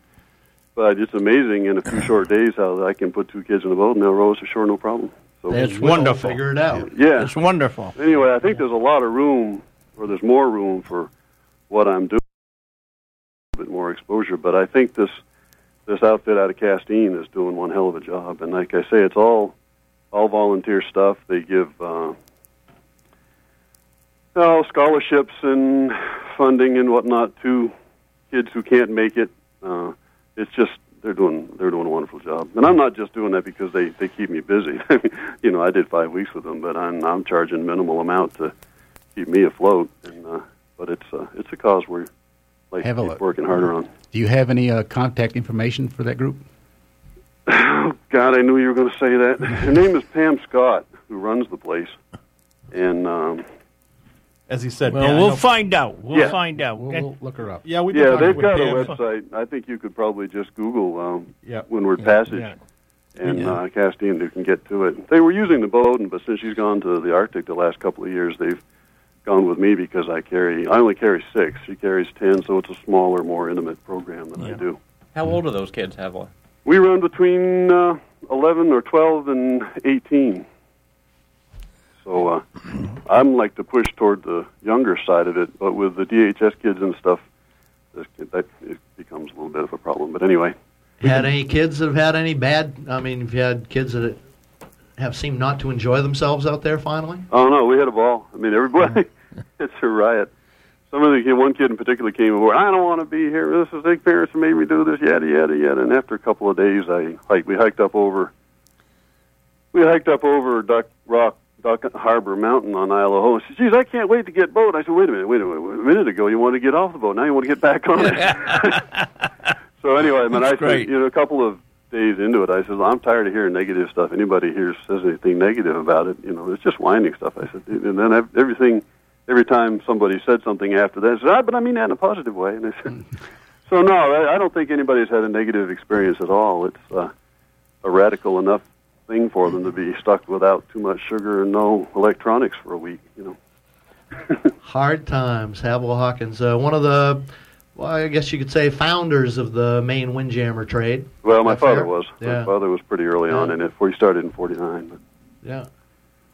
But it's amazing in a few short days how I can put two kids in the boat and they'll row us ashore no problem. So That's We'll wonderful. Figure it out. yeah. It's wonderful. Anyway, I think there's a lot of room, or there's more room for what I'm doing, a bit more exposure. But I think this this outfit out of Castine is doing one hell of a job. And like I say, it's all all volunteer stuff. They give uh, oh, scholarships and funding and whatnot to kids who can't make it. Uh, it's just they're doing they're doing a wonderful job, and I'm not just doing that because they they keep me busy. you know, I did five weeks with them, but I'm I'm charging minimal amount to keep me afloat. And uh, but it's uh, it's a cause we're like Have a look. working harder on. Do you have any uh, contact information for that group? Oh, God, I knew you were going to say that. Her name is Pam Scott, who runs the place, and um, As he said, Well, yeah, we'll find out. We'll Yeah. find out. We'll, we'll look her up. yeah, we've yeah, they've with got a website. I think you could probably just Google um, Yeah. Windward Passage. Yeah. and Yeah. uh, Castine who can get to it. They were using the boat, and but since she's gone to the Arctic the last couple of years, they've gone with me because I carry. I only carry six. She carries ten, so it's a smaller, more intimate program than I do. How old are those kids, Havilah? We run between uh, eleven or twelve and eighteen. So uh, I'm like to push toward the younger side of it, but with the DHS kids and stuff, this, that it becomes a little bit of a problem. But anyway, Had any kids that have had any bad? I mean, have you had kids that have seemed not to enjoy themselves out there? Finally, Oh no, we had a ball. I mean, everybody, mm-hmm. it's a riot. Some of the kid- one kid in particular came aboard. I don't want to be here. This is big parents made me do this. Yada yada yada. And after a couple of days, I hiked. We hiked up over. We hiked up over Duck Rock Duck Harbor Mountain on Isle au Haut. She said, "Geez, I can't wait to get boat." I said, "Wait a minute, wait a minute. A minute ago, you wanted to get off the boat. Now you want to get back on it." so anyway, I mean, I said, great. you know, a couple of days into it, I said, "I'm tired of hearing negative stuff. Anybody here says anything negative about it, you know, it's just whining stuff." I said, and then ev- everything, every time somebody said something after that, I said, ah, "But I mean that in a positive way." And I said, "So no, I, I don't think anybody's had a negative experience at all. It's uh, a radical enough." thing for them to be stuck without too much sugar and no electronics for a week. You know. Hard times. Havilah Hawkins, uh, one of the, well, I guess you could say, founders of the Maine windjammer trade. Well, my father fair? was. Yeah. My father was pretty early on in it. We started in '49. But Yeah.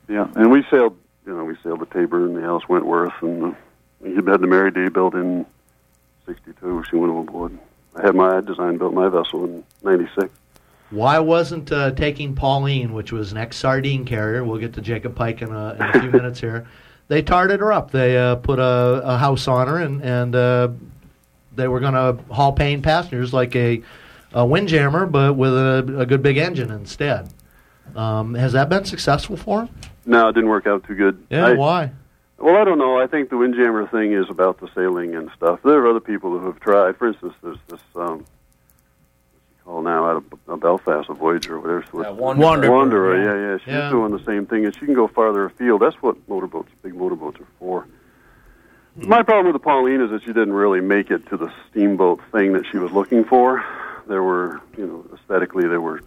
yeah, and we sailed. You know, we sailed the Taber and the Alice Wentworth, and we had the Mary Day built in '62. She went overboard. I had my design built my vessel in '96. Why wasn't uh, taking Pauline, which was an ex sardine carrier? We'll get to Jacob Pike in a, in a few minutes here. They tarted her up. They uh, put a, a house on her, and and uh, they were going to haul paying passengers like a, a windjammer, but with a, a good big engine instead. Um, has that been successful for him? No, it didn't work out too good. Yeah. I- why? Well, I don't know. I think the windjammer thing is about the sailing and stuff. There are other people who have tried. For instance, there's this um, what's she called now out of uh, Belfast, a Voyager, or whatever. Yeah, What's- Wanderer. Wanderer. Wanderer, yeah, yeah. She's Yeah. doing the same thing, and she can go farther afield. That's what motorboats, big motorboats, are for. My problem with the Pauline is that she didn't really make it to the steamboat thing that she was looking for. There were, you know, aesthetically, there were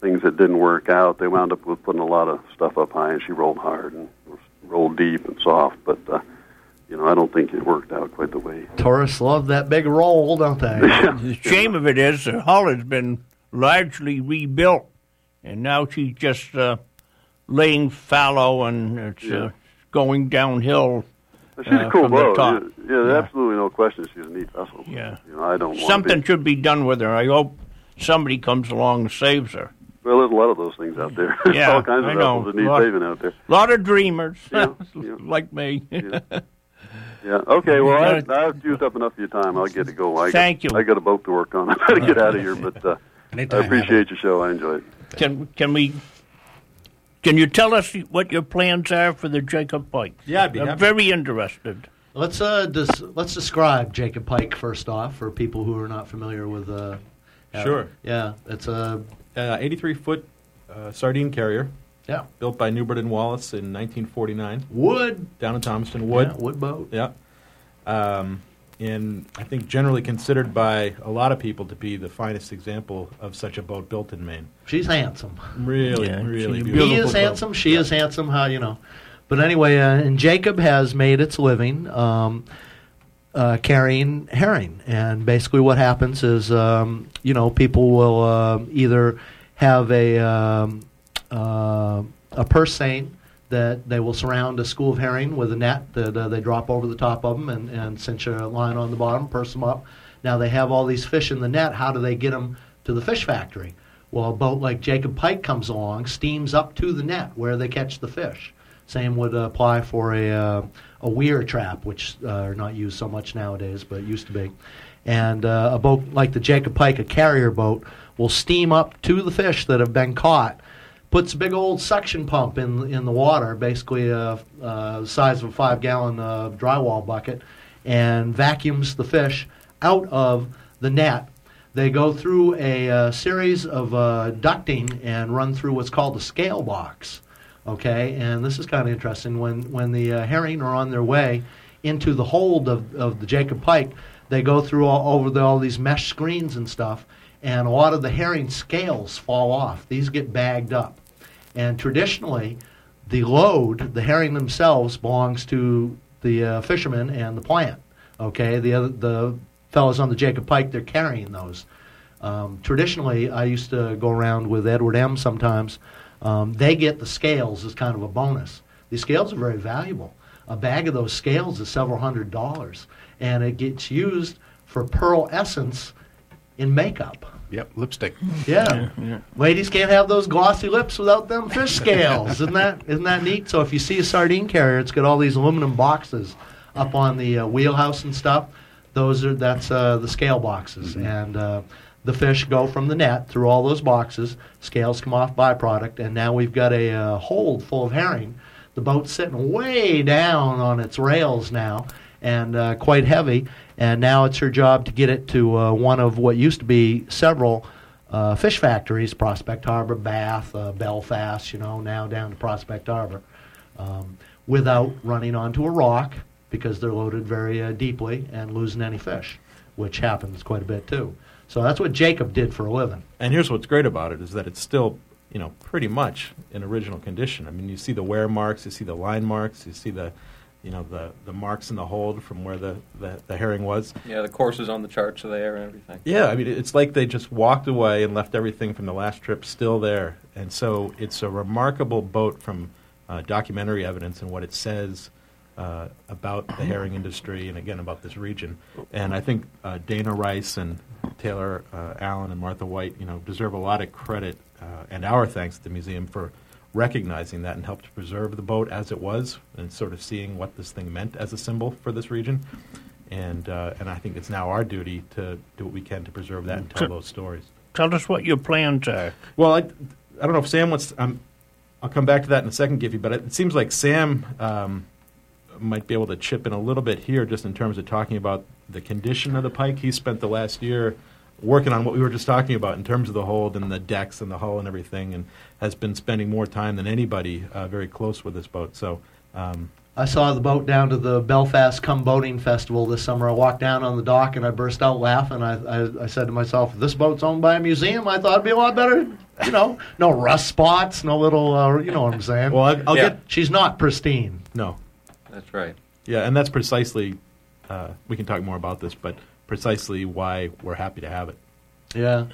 things that didn't work out. They wound up with putting a lot of stuff up high, and she rolled hard and rolled deep and soft. But uh, you know, I don't think it worked out quite the way. Tourists love that big roll, don't they? The shame of it is the hull has been largely rebuilt, and now she's just uh, laying fallow and it's Yeah. uh, going downhill. But she's Uh, a cool from boat. Yeah, yeah, there's Yeah. absolutely no question she's a neat vessel. Yeah. You know, I don't Something Be, should be done with her. I hope somebody comes along and saves her. well, there's a lot of those things out there. There's Yeah, all kinds of I know. vessels that need Lot- saving out there. A lot of dreamers Yeah, yeah. like me. Yeah. Yeah. Okay. Well, I, Yeah. I've used up enough of your time. I'll get to go. I Thank got, you. I got a boat to work on. I got to get out of here. But uh, I appreciate your show. I enjoy it. Can can we? Can you tell us what your plans are for the Jacob Pike? Yeah, I'd be I'm happy. very interested. Let's uh, dis- let's describe Jacob Pike first off for people who are not familiar with. Uh, uh, Sure. Yeah, it's a Uh, 83 foot uh, sardine carrier yeah built by Newbert and Wallace in 1949 wood down in Thomaston Wood. yeah, wood boat. Yeah. Um, and I think generally considered by a lot of people to be the finest example of such a boat built in Maine. She's handsome. Really, Yeah, really she's beautiful. He is boat. handsome. She is handsome. How you know? But anyway, uh, and Jacob has made its living um, uh, carrying herring, and basically what happens is, um, you know, people will uh, either have a um, uh, a purse seine that they will surround a school of herring with a net that uh, they drop over the top of them and, and cinch a line on the bottom, purse them up. Now they have all these fish in the net. How do they get them to the fish factory? Well, a boat like Jacob Pike comes along, steams up to the net where they catch the fish. Same would apply for a uh, a weir trap, which uh, are not used so much nowadays, but used to be. And uh, a boat like the Jacob Pike, a carrier boat, will steam up to the fish that have been caught, puts a big old suction pump in in the water, basically uh, uh, the size of a five gallon uh, drywall bucket, and vacuums the fish out of the net. They go through a uh, series of uh, ducting and run through what's called a scale box. Okay, and this is kind of interesting. When when the uh, herring are on their way into the hold of, of the Jacob Pike, they go through all, over the, all these mesh screens and stuff, and a lot of the herring scales fall off. These get bagged up, and traditionally, the load, the herring themselves, belongs to the uh, fishermen and the plant. Okay, the other the fellows on the Jacob Pike, they're carrying those. Um, traditionally, I used to go around with Edward M. Sometimes um, they get the scales as kind of a bonus. These scales are very valuable. A bag of those scales is several hundred dollars, and it gets used for pearl essence in makeup. Yep, lipstick. Yeah. Ladies can't have those glossy lips without them fish scales. isn't that isn't that neat? So if you see a sardine carrier, it's got all these aluminum boxes up on the uh, wheelhouse and stuff. Those are that's uh, the scale boxes, and uh, the fish go from the net through all those boxes, scales come off byproduct, and now we've got a uh, hold full of herring. The boat's sitting way down on its rails now and uh, quite heavy, and now it's her job to get it to uh, one of what used to be several uh, fish factories Prospect Harbor, Bath, uh, Belfast, you know, now down to Prospect Harbor, um, without running onto a rock because they're loaded very uh, deeply and losing any fish, which happens quite a bit too. So that's what Jacob did for a living. And here's what's great about it is that it's still, you know, pretty much in original condition. I mean, you see the wear marks, you see the line marks, you see the, you know, the, the marks in the hold from where the, the, the herring was. Yeah, the courses on the charts are there and everything. Yeah, I mean, it's like they just walked away and left everything from the last trip still there. And so it's a remarkable boat from uh, documentary evidence and what it says uh, about the herring industry and again about this region. And I think uh, Dana Rice and Taylor uh, Allen and Martha White, you know, deserve a lot of credit uh, and our thanks to the museum for recognizing that and helped to preserve the boat as it was and sort of seeing what this thing meant as a symbol for this region. And uh, and I think it's now our duty to do what we can to preserve that and tell those stories. Tell us what your plans are. Well, I, I don't know if Sam wants. Um, I'll come back to that in a second, Giffy. But it seems like Sam um, might be able to chip in a little bit here, just in terms of talking about the condition of the pike. He spent the last year working on what we were just talking about in terms of the hold and the decks and the hull and everything, and has been spending more time than anybody uh, very close with this boat. So. Um, I saw the boat down to the Belfast Come Boating Festival this summer. I walked down on the dock and I burst out laughing. I, I, I said to myself, this boat's owned by a museum, I thought it'd be a lot better. You know, no rust spots, no little, uh, you know what I'm saying? well, I'll, I'll Yeah. get She's not pristine. no. That's right. Yeah, and that's precisely. Uh, we can talk more about this, but precisely why we're happy to have it. Yeah.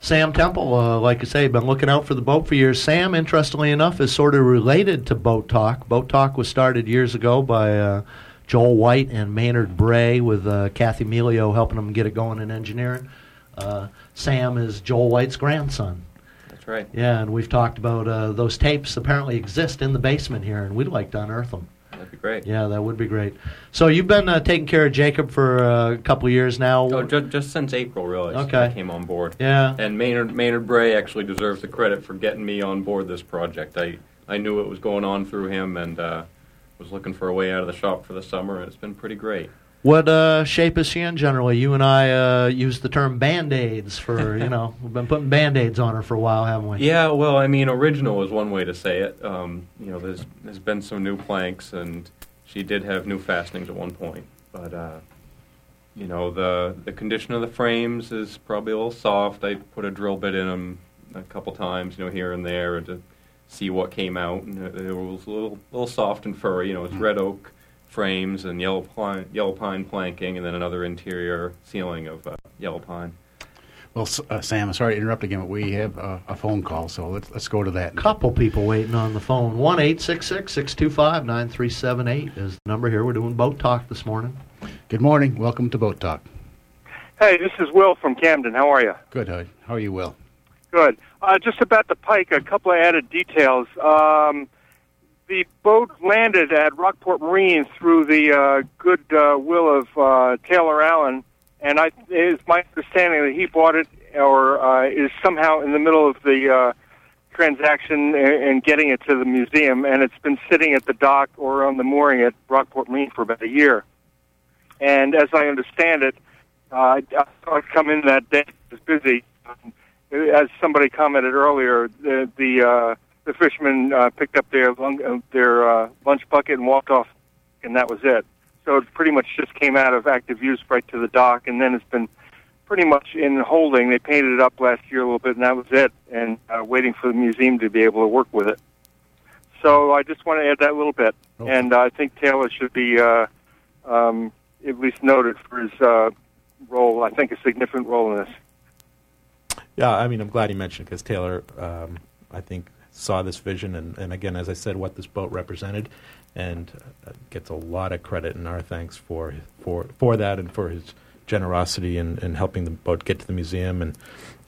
Sam Temple, uh, like I say, been looking out for the boat for years. Sam, interestingly enough, is sort of related to Boat Talk. Boat Talk was started years ago by uh, Joel White and Maynard Bray, with uh, Kathy Melio helping them get it going in engineering. Uh, Sam is Joel White's grandson. That's right. Yeah, and we've talked about uh, those tapes apparently exist in the basement here, and we'd like to unearth them. That'd be great. Yeah, that would be great. So you've been uh, taking care of Jacob for uh, a couple of years now. Oh, just, just since April, really. since Okay. I came on board. yeah. And Maynard Maynard Bray actually deserves the credit for getting me on board this project. I I knew it was going on through him, and uh, was looking for a way out of the shop for the summer, and it's been pretty great. What uh, shape is she in generally? You and I uh, use the term band aids for, you know, we've been putting band aids on her for a while, haven't we? Yeah, well, I mean, original is one way to say it. Um, you know, there's there's been some new planks, and she did have new fastenings at one point, but uh, you know, the the condition of the frames is probably a little soft. I put a drill bit in them a couple times, you know, here and there, to see what came out, and it, it was a little little soft and furry. You know, it's red oak frames and yellow pine yellow pine planking, and then another interior ceiling of uh, yellow pine. Well, uh, Sam, I'm sorry to interrupt again, but we have uh, a phone call, so let's let's go to that. Couple people waiting on the phone. One eight six six six two five nine three seven eight is the number here. We're doing boat talk this morning. Good morning. Welcome to Boat Talk. Hey, this is Will from Camden. How are you? Good. How, how are you, Will? Good. Uh, just about the pike, a couple of added details. Um, the boat landed at Rockport Marine through the uh, good uh, will of uh, Taylor Allen, and I, it is my understanding that he bought it or uh, is somehow in the middle of the uh, transaction and, getting it to the museum, and it's been sitting at the dock or on the mooring at Rockport Marine for about a year. And as I understand it, uh, I, saw it come in that day. It was busy. As somebody commented earlier, the the, uh, the fishermen uh, picked up their lung, uh, their uh, lunch bucket and walked off, and that was it. So it pretty much just came out of active use right to the dock, and then it's been pretty much in holding. They painted it up last year a little bit, and that was it. And uh, waiting for the museum to be able to work with it. So I just want to add that little bit, Okay. and uh, I think Taylor should be uh, um, at least noted for his uh, role. I think a significant role in this. Yeah, I mean, I'm glad he mentioned because Taylor, um, I think, saw this vision, and, and again, as I said, what this boat represented, and uh, gets a lot of credit and our thanks for for for that and for his generosity in, in helping the boat get to the museum, and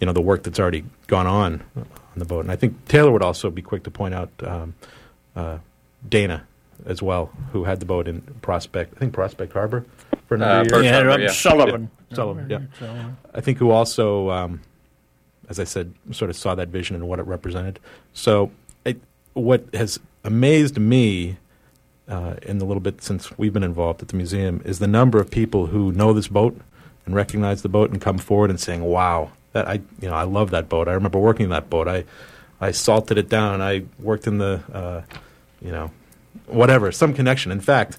you know the work that's already gone on on the boat. And I think Taylor would also be quick to point out um, uh, Dana as well, who had the boat in Prospect, I think Prospect Harbor, for a number Uh, of Bert years. yeah, Sullivan, yeah. Sullivan. Sullivan, yeah. Sullivan. I think who also, um, as I said, sort of saw that vision and what it represented. So, it, what has amazed me uh, in the little bit since we've been involved at the museum is the number of people who know this boat and recognize the boat and come forward and saying, "Wow, that I you know I love that boat. I remember working that boat. I I salted it down. I worked in the uh, you know whatever some connection. In fact."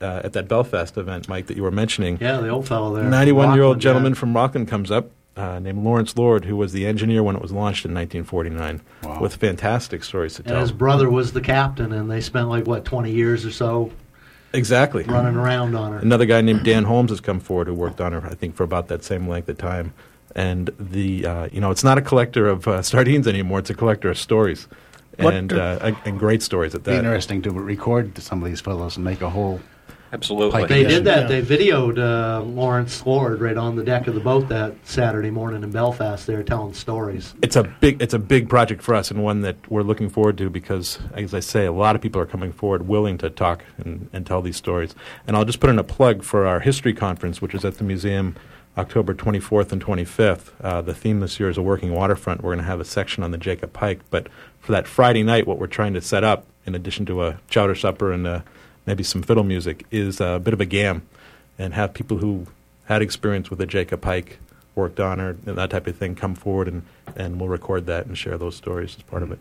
Uh, at that Belfast event, Mike, that you were mentioning, Yeah, the old fellow there. 91 year old gentleman yeah. from Rockland comes up uh, named Lawrence Lord, who was the engineer when it was launched in 1949, Wow. with fantastic stories to And tell. his brother was the captain, and they spent like what twenty years or so exactly. running around on her. Another guy named Dan Holmes has come forward who worked on her, I think, for about that same length of time. And the uh, you know, it's not a collector of uh, sardines anymore; it's a collector of stories, What and uh, and great stories at that. Be interesting to record some of these fellows and make a whole. Absolutely. They did that. Yeah. They videoed uh, Lawrence Lord right on the deck of the boat that Saturday morning in Belfast. They were telling stories. it's a big it's a big project for us and one that we're looking forward to because as I say a lot of people are coming forward willing to talk and, and tell these stories and I'll just put in a plug for our history conference which is at the museum October 24th and 25th uh, the theme this year is a working waterfront we're going to have a section on the Jacob Pike but for that Friday night what we're trying to set up in addition to a chowder supper and uh, maybe some fiddle music is a bit of a gam and have people who had experience with a Jacob Pike, worked on her, and that type of thing come forward and, and we'll record that and share those stories as part of it.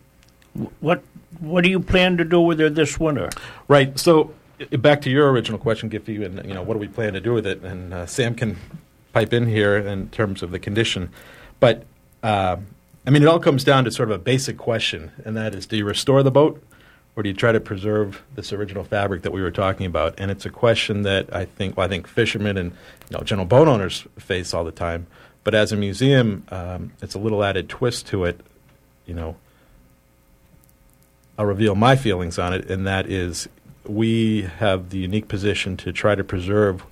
What What do you plan to do with her this winter? Right. So back to your original question, Giffy, and you know what do we plan to do with it? And uh, Sam can pipe in here in terms of the condition, but uh, I mean it all comes down to sort of a basic question, and that is: Do you restore the boat, or do you try to preserve this original fabric that we were talking about? And it's a question that I think well, I think fishermen and you know general boat owners face all the time. But as a museum, um, it's a little added twist to it, you know. I'll reveal my feelings on it, and that is we have the unique position to try to preserve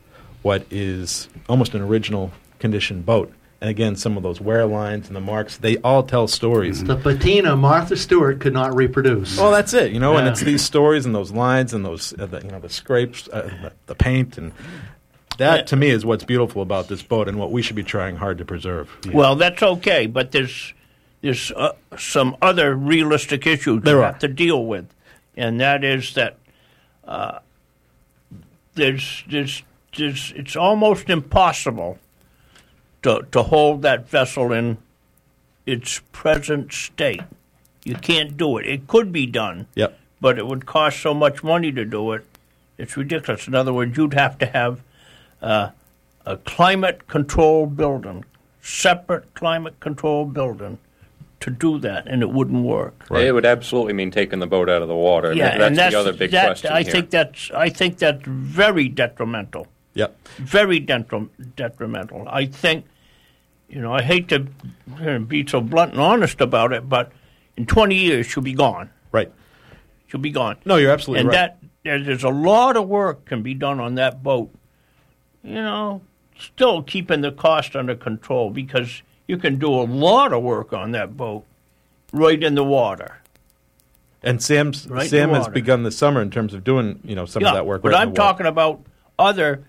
what is almost an original condition boat. And again, some of those wear lines and the marks, they all tell stories. The patina Martha Stewart could not reproduce. Well, that's it, you know, and it's these stories and those lines and those, uh, the, you know, the scrapes, uh, the, the paint, and that to me is what's beautiful about this boat and what we should be trying hard to preserve. Well, that's okay, but there's there's uh, some other realistic issues There you are. have to deal with, and that is that uh, there's there's there's it's almost impossible to to hold that vessel in its present state. You can't do it. It could be done, Yep. but it would cost so much money to do it. It's ridiculous. In other words, you'd have to have uh, a climate control building, separate climate control building, to do that, and it wouldn't work. Right. It would absolutely mean taking the boat out of the water. Yeah, that's, and that's the other big that, question I here. think that's I think that's very detrimental. Yep. Very detrim- detrimental. I think, you know, I hate to be so blunt and honest about it, but in 20 years she'll be gone. Right. She'll be gone. No, you're absolutely and right. And that there's a lot of work can be done on that boat. You know, still keeping the cost under control because you can do a lot of work on that boat right in the water. and Sam's Right Sam has begun this summer in terms of doing you know some yeah, of that work. but right I'm the talking about other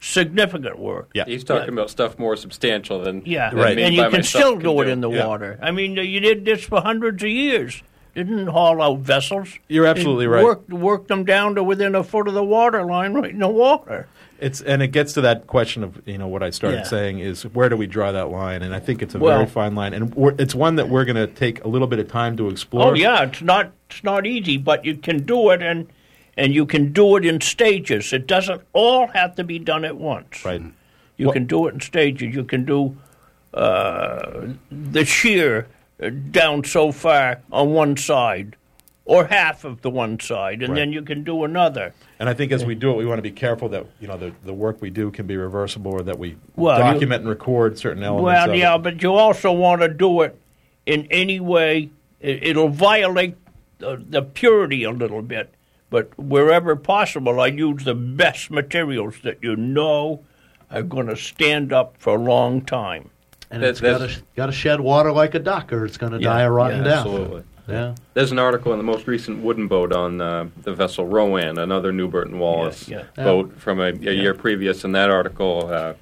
significant work. Yeah. He's talking about stuff more substantial than Yeah, than Right. me and you can myself still do it in the Yeah. water. I mean, you did this for hundreds of years. Didn't haul out vessels. You're absolutely You right. Worked, worked them down to within a foot of the water line, right in the water. It's and it gets to that question of you know what I started Yeah. saying is where do we draw that line? And I think it's a Well- very fine line, and it's one that we're going to take a little bit of time to explore. Oh yeah, it's not it's not easy, but you can do it, and and you can do it in stages. It doesn't all have to be done at once. right. You What- can do it in stages. You can do uh, the shear uh, down so far on one side, or half of the one side, and Right. then you can do another. And I think as we do it, we want to be careful that you know the, the work we do can be reversible, or that we Well, you- document and record certain elements. Well, yeah, it. but you also want to do it in any way. It, it'll violate the, the purity a little bit, but wherever possible, I use the best materials that you know are going to stand up for a long time. and That- it's got to shed water like a duck, or it's going to Yeah, die a rotten yeah, death. Absolutely. Yeah. There's an article in the most recent wooden boat on uh, the vessel Rowan, another Newbert and Wallace Yeah, yeah. boat from a, a year previous, In that article uh,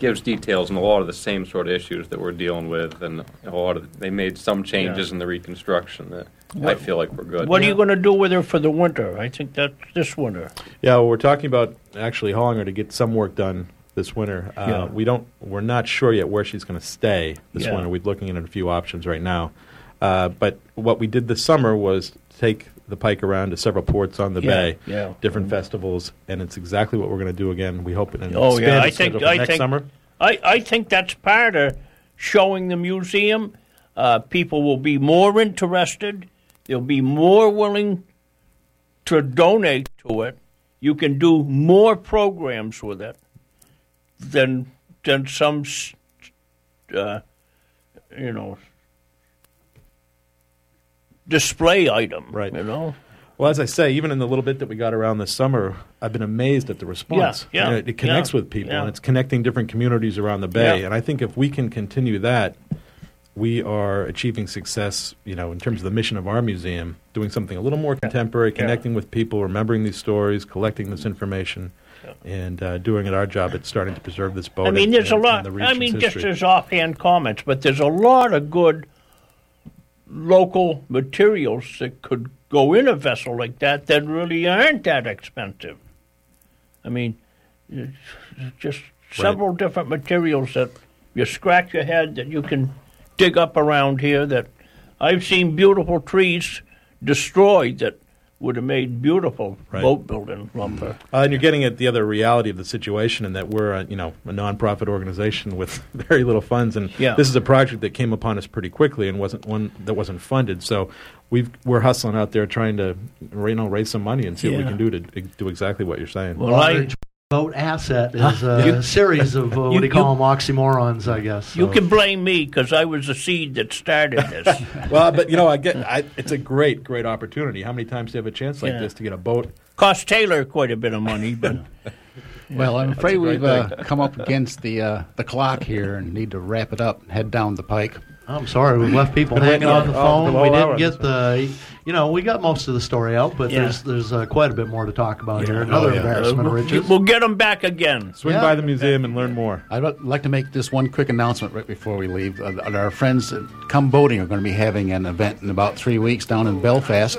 gives details on a lot of the same sort of issues that we're dealing with, and a lot of they made some changes Yeah. in the reconstruction that I feel like we're good. What are you going to do with her for the winter? I think that's this winter. Yeah, well, we're talking about actually hauling her to get some work done this winter. Uh, Yeah. We don't. We're not sure yet where she's going to stay this Yeah. winter. We're looking at a few options right now. Uh, but what we did this summer was take the pike around to several ports on the Yeah, bay, yeah. different festivals, and it's exactly what we're going to do again. We hope in an Oh yeah, I think I next think summer. I, I think that's part of showing the museum. Uh, people will be more interested. They'll be more willing to donate to it. You can do more programs with it than than some, uh, you know, display item. Right. You know. Well, as I say, even in the little bit that we got around this summer, I've been amazed at the response. Yeah, yeah, You know, it connects yeah, with people, yeah. and it's connecting different communities around the bay. And I think if we can continue that, we are achieving success. You know, in terms of the mission of our museum, doing something a little more contemporary, connecting with people, remembering these stories, collecting this information, and uh, doing it our job at starting to preserve this boat. I mean, and- there's a lot. the I mean, just as offhand comments, but there's a lot of good local materials that could go in a vessel like that that really aren't that expensive. I mean, just several different materials that you scratch your head that you can dig up around here. That I've seen beautiful trees destroyed that would have made beautiful Right. boat building lumber. Uh, and you're getting at the other reality of the situation, in that we're, a, you know, a nonprofit organization with very little funds, and Yeah. this is a project that came upon us pretty quickly and wasn't one that wasn't funded. So we've we're hustling out there trying to, you know, raise some money and see what we can do to to do exactly what you're saying. Well, I, Large boat asset is a series of uh, what You- do you call them oxymorons, I guess. You can blame me because I was the seed that started this. well, but you know, I get I, it's a great, great opportunity. How many times do you have a chance like Yeah. this to get a boat? Cost Taylor quite a bit of money, but Well, I'm afraid great we've uh, come up against the uh, the clock here and need to wrap it up and head down the pike. I'm sorry, we've left people hanging on the phone. oh, we didn't get the, you know, we got most of the story out, but Yeah. there's there's uh, quite a bit more to talk about here. Oh, Another yeah. embarrassment of riches. we'll get them back again. Swing Yeah. by the museum and learn more. I'd like to make this one quick announcement right before we leave. Uh, our friends at Come Boating are going to be having an event in about three weeks down in Belfast.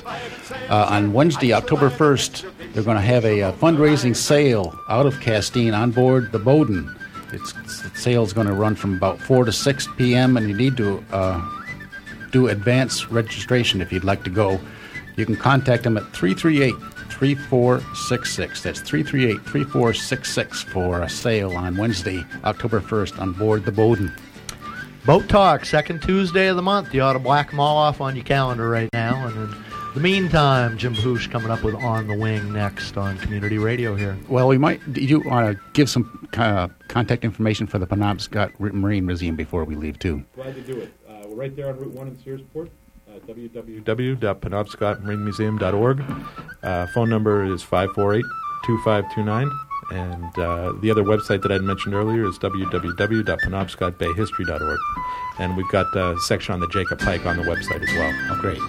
Uh, on Wednesday, October 1st, they're going to have a, uh fundraising sale out of Castine on board the Bowdoin. It's, the sale's going to run from about 4 to 6 p.m., and you need to uh, do advance registration if you'd like to go. You can contact them at 338 3466. That's 338 3466 for a sale on Wednesday, October 1st on board the Bowdoin. Boat Talk, second Tuesday of the month. You ought to black them all off on your calendar right now. And in the meantime, Jim Bahoosh coming up with On the Wing next on Community Radio here. Well, we might. Do you want to give some uh, contact information for the Penobscot Marine Museum before we leave, too? Glad to do it. Uh, we're right there on Route 1 in Searsport. Uh, www.penobscotmarinemuseum.org. Uh, phone number is 548 2529. And uh, the other website that I mentioned earlier is www.penobscotbayhistory.org. And we've got a section on the Jacob Pike on the website as well. Oh, great.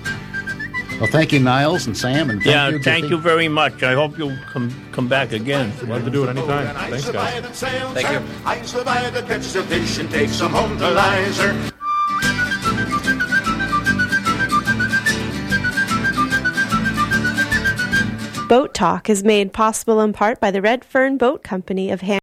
Well, thank you, Niles and Sam, and thank yeah, you. thank you very much. I hope you'll come come back again. Love to do it anytime. Thanks, guys. Thank you. I survive that catches a fish and takes some home to Lizer. Boat Talk is made possible in part by the Red Fern Boat Company of Han-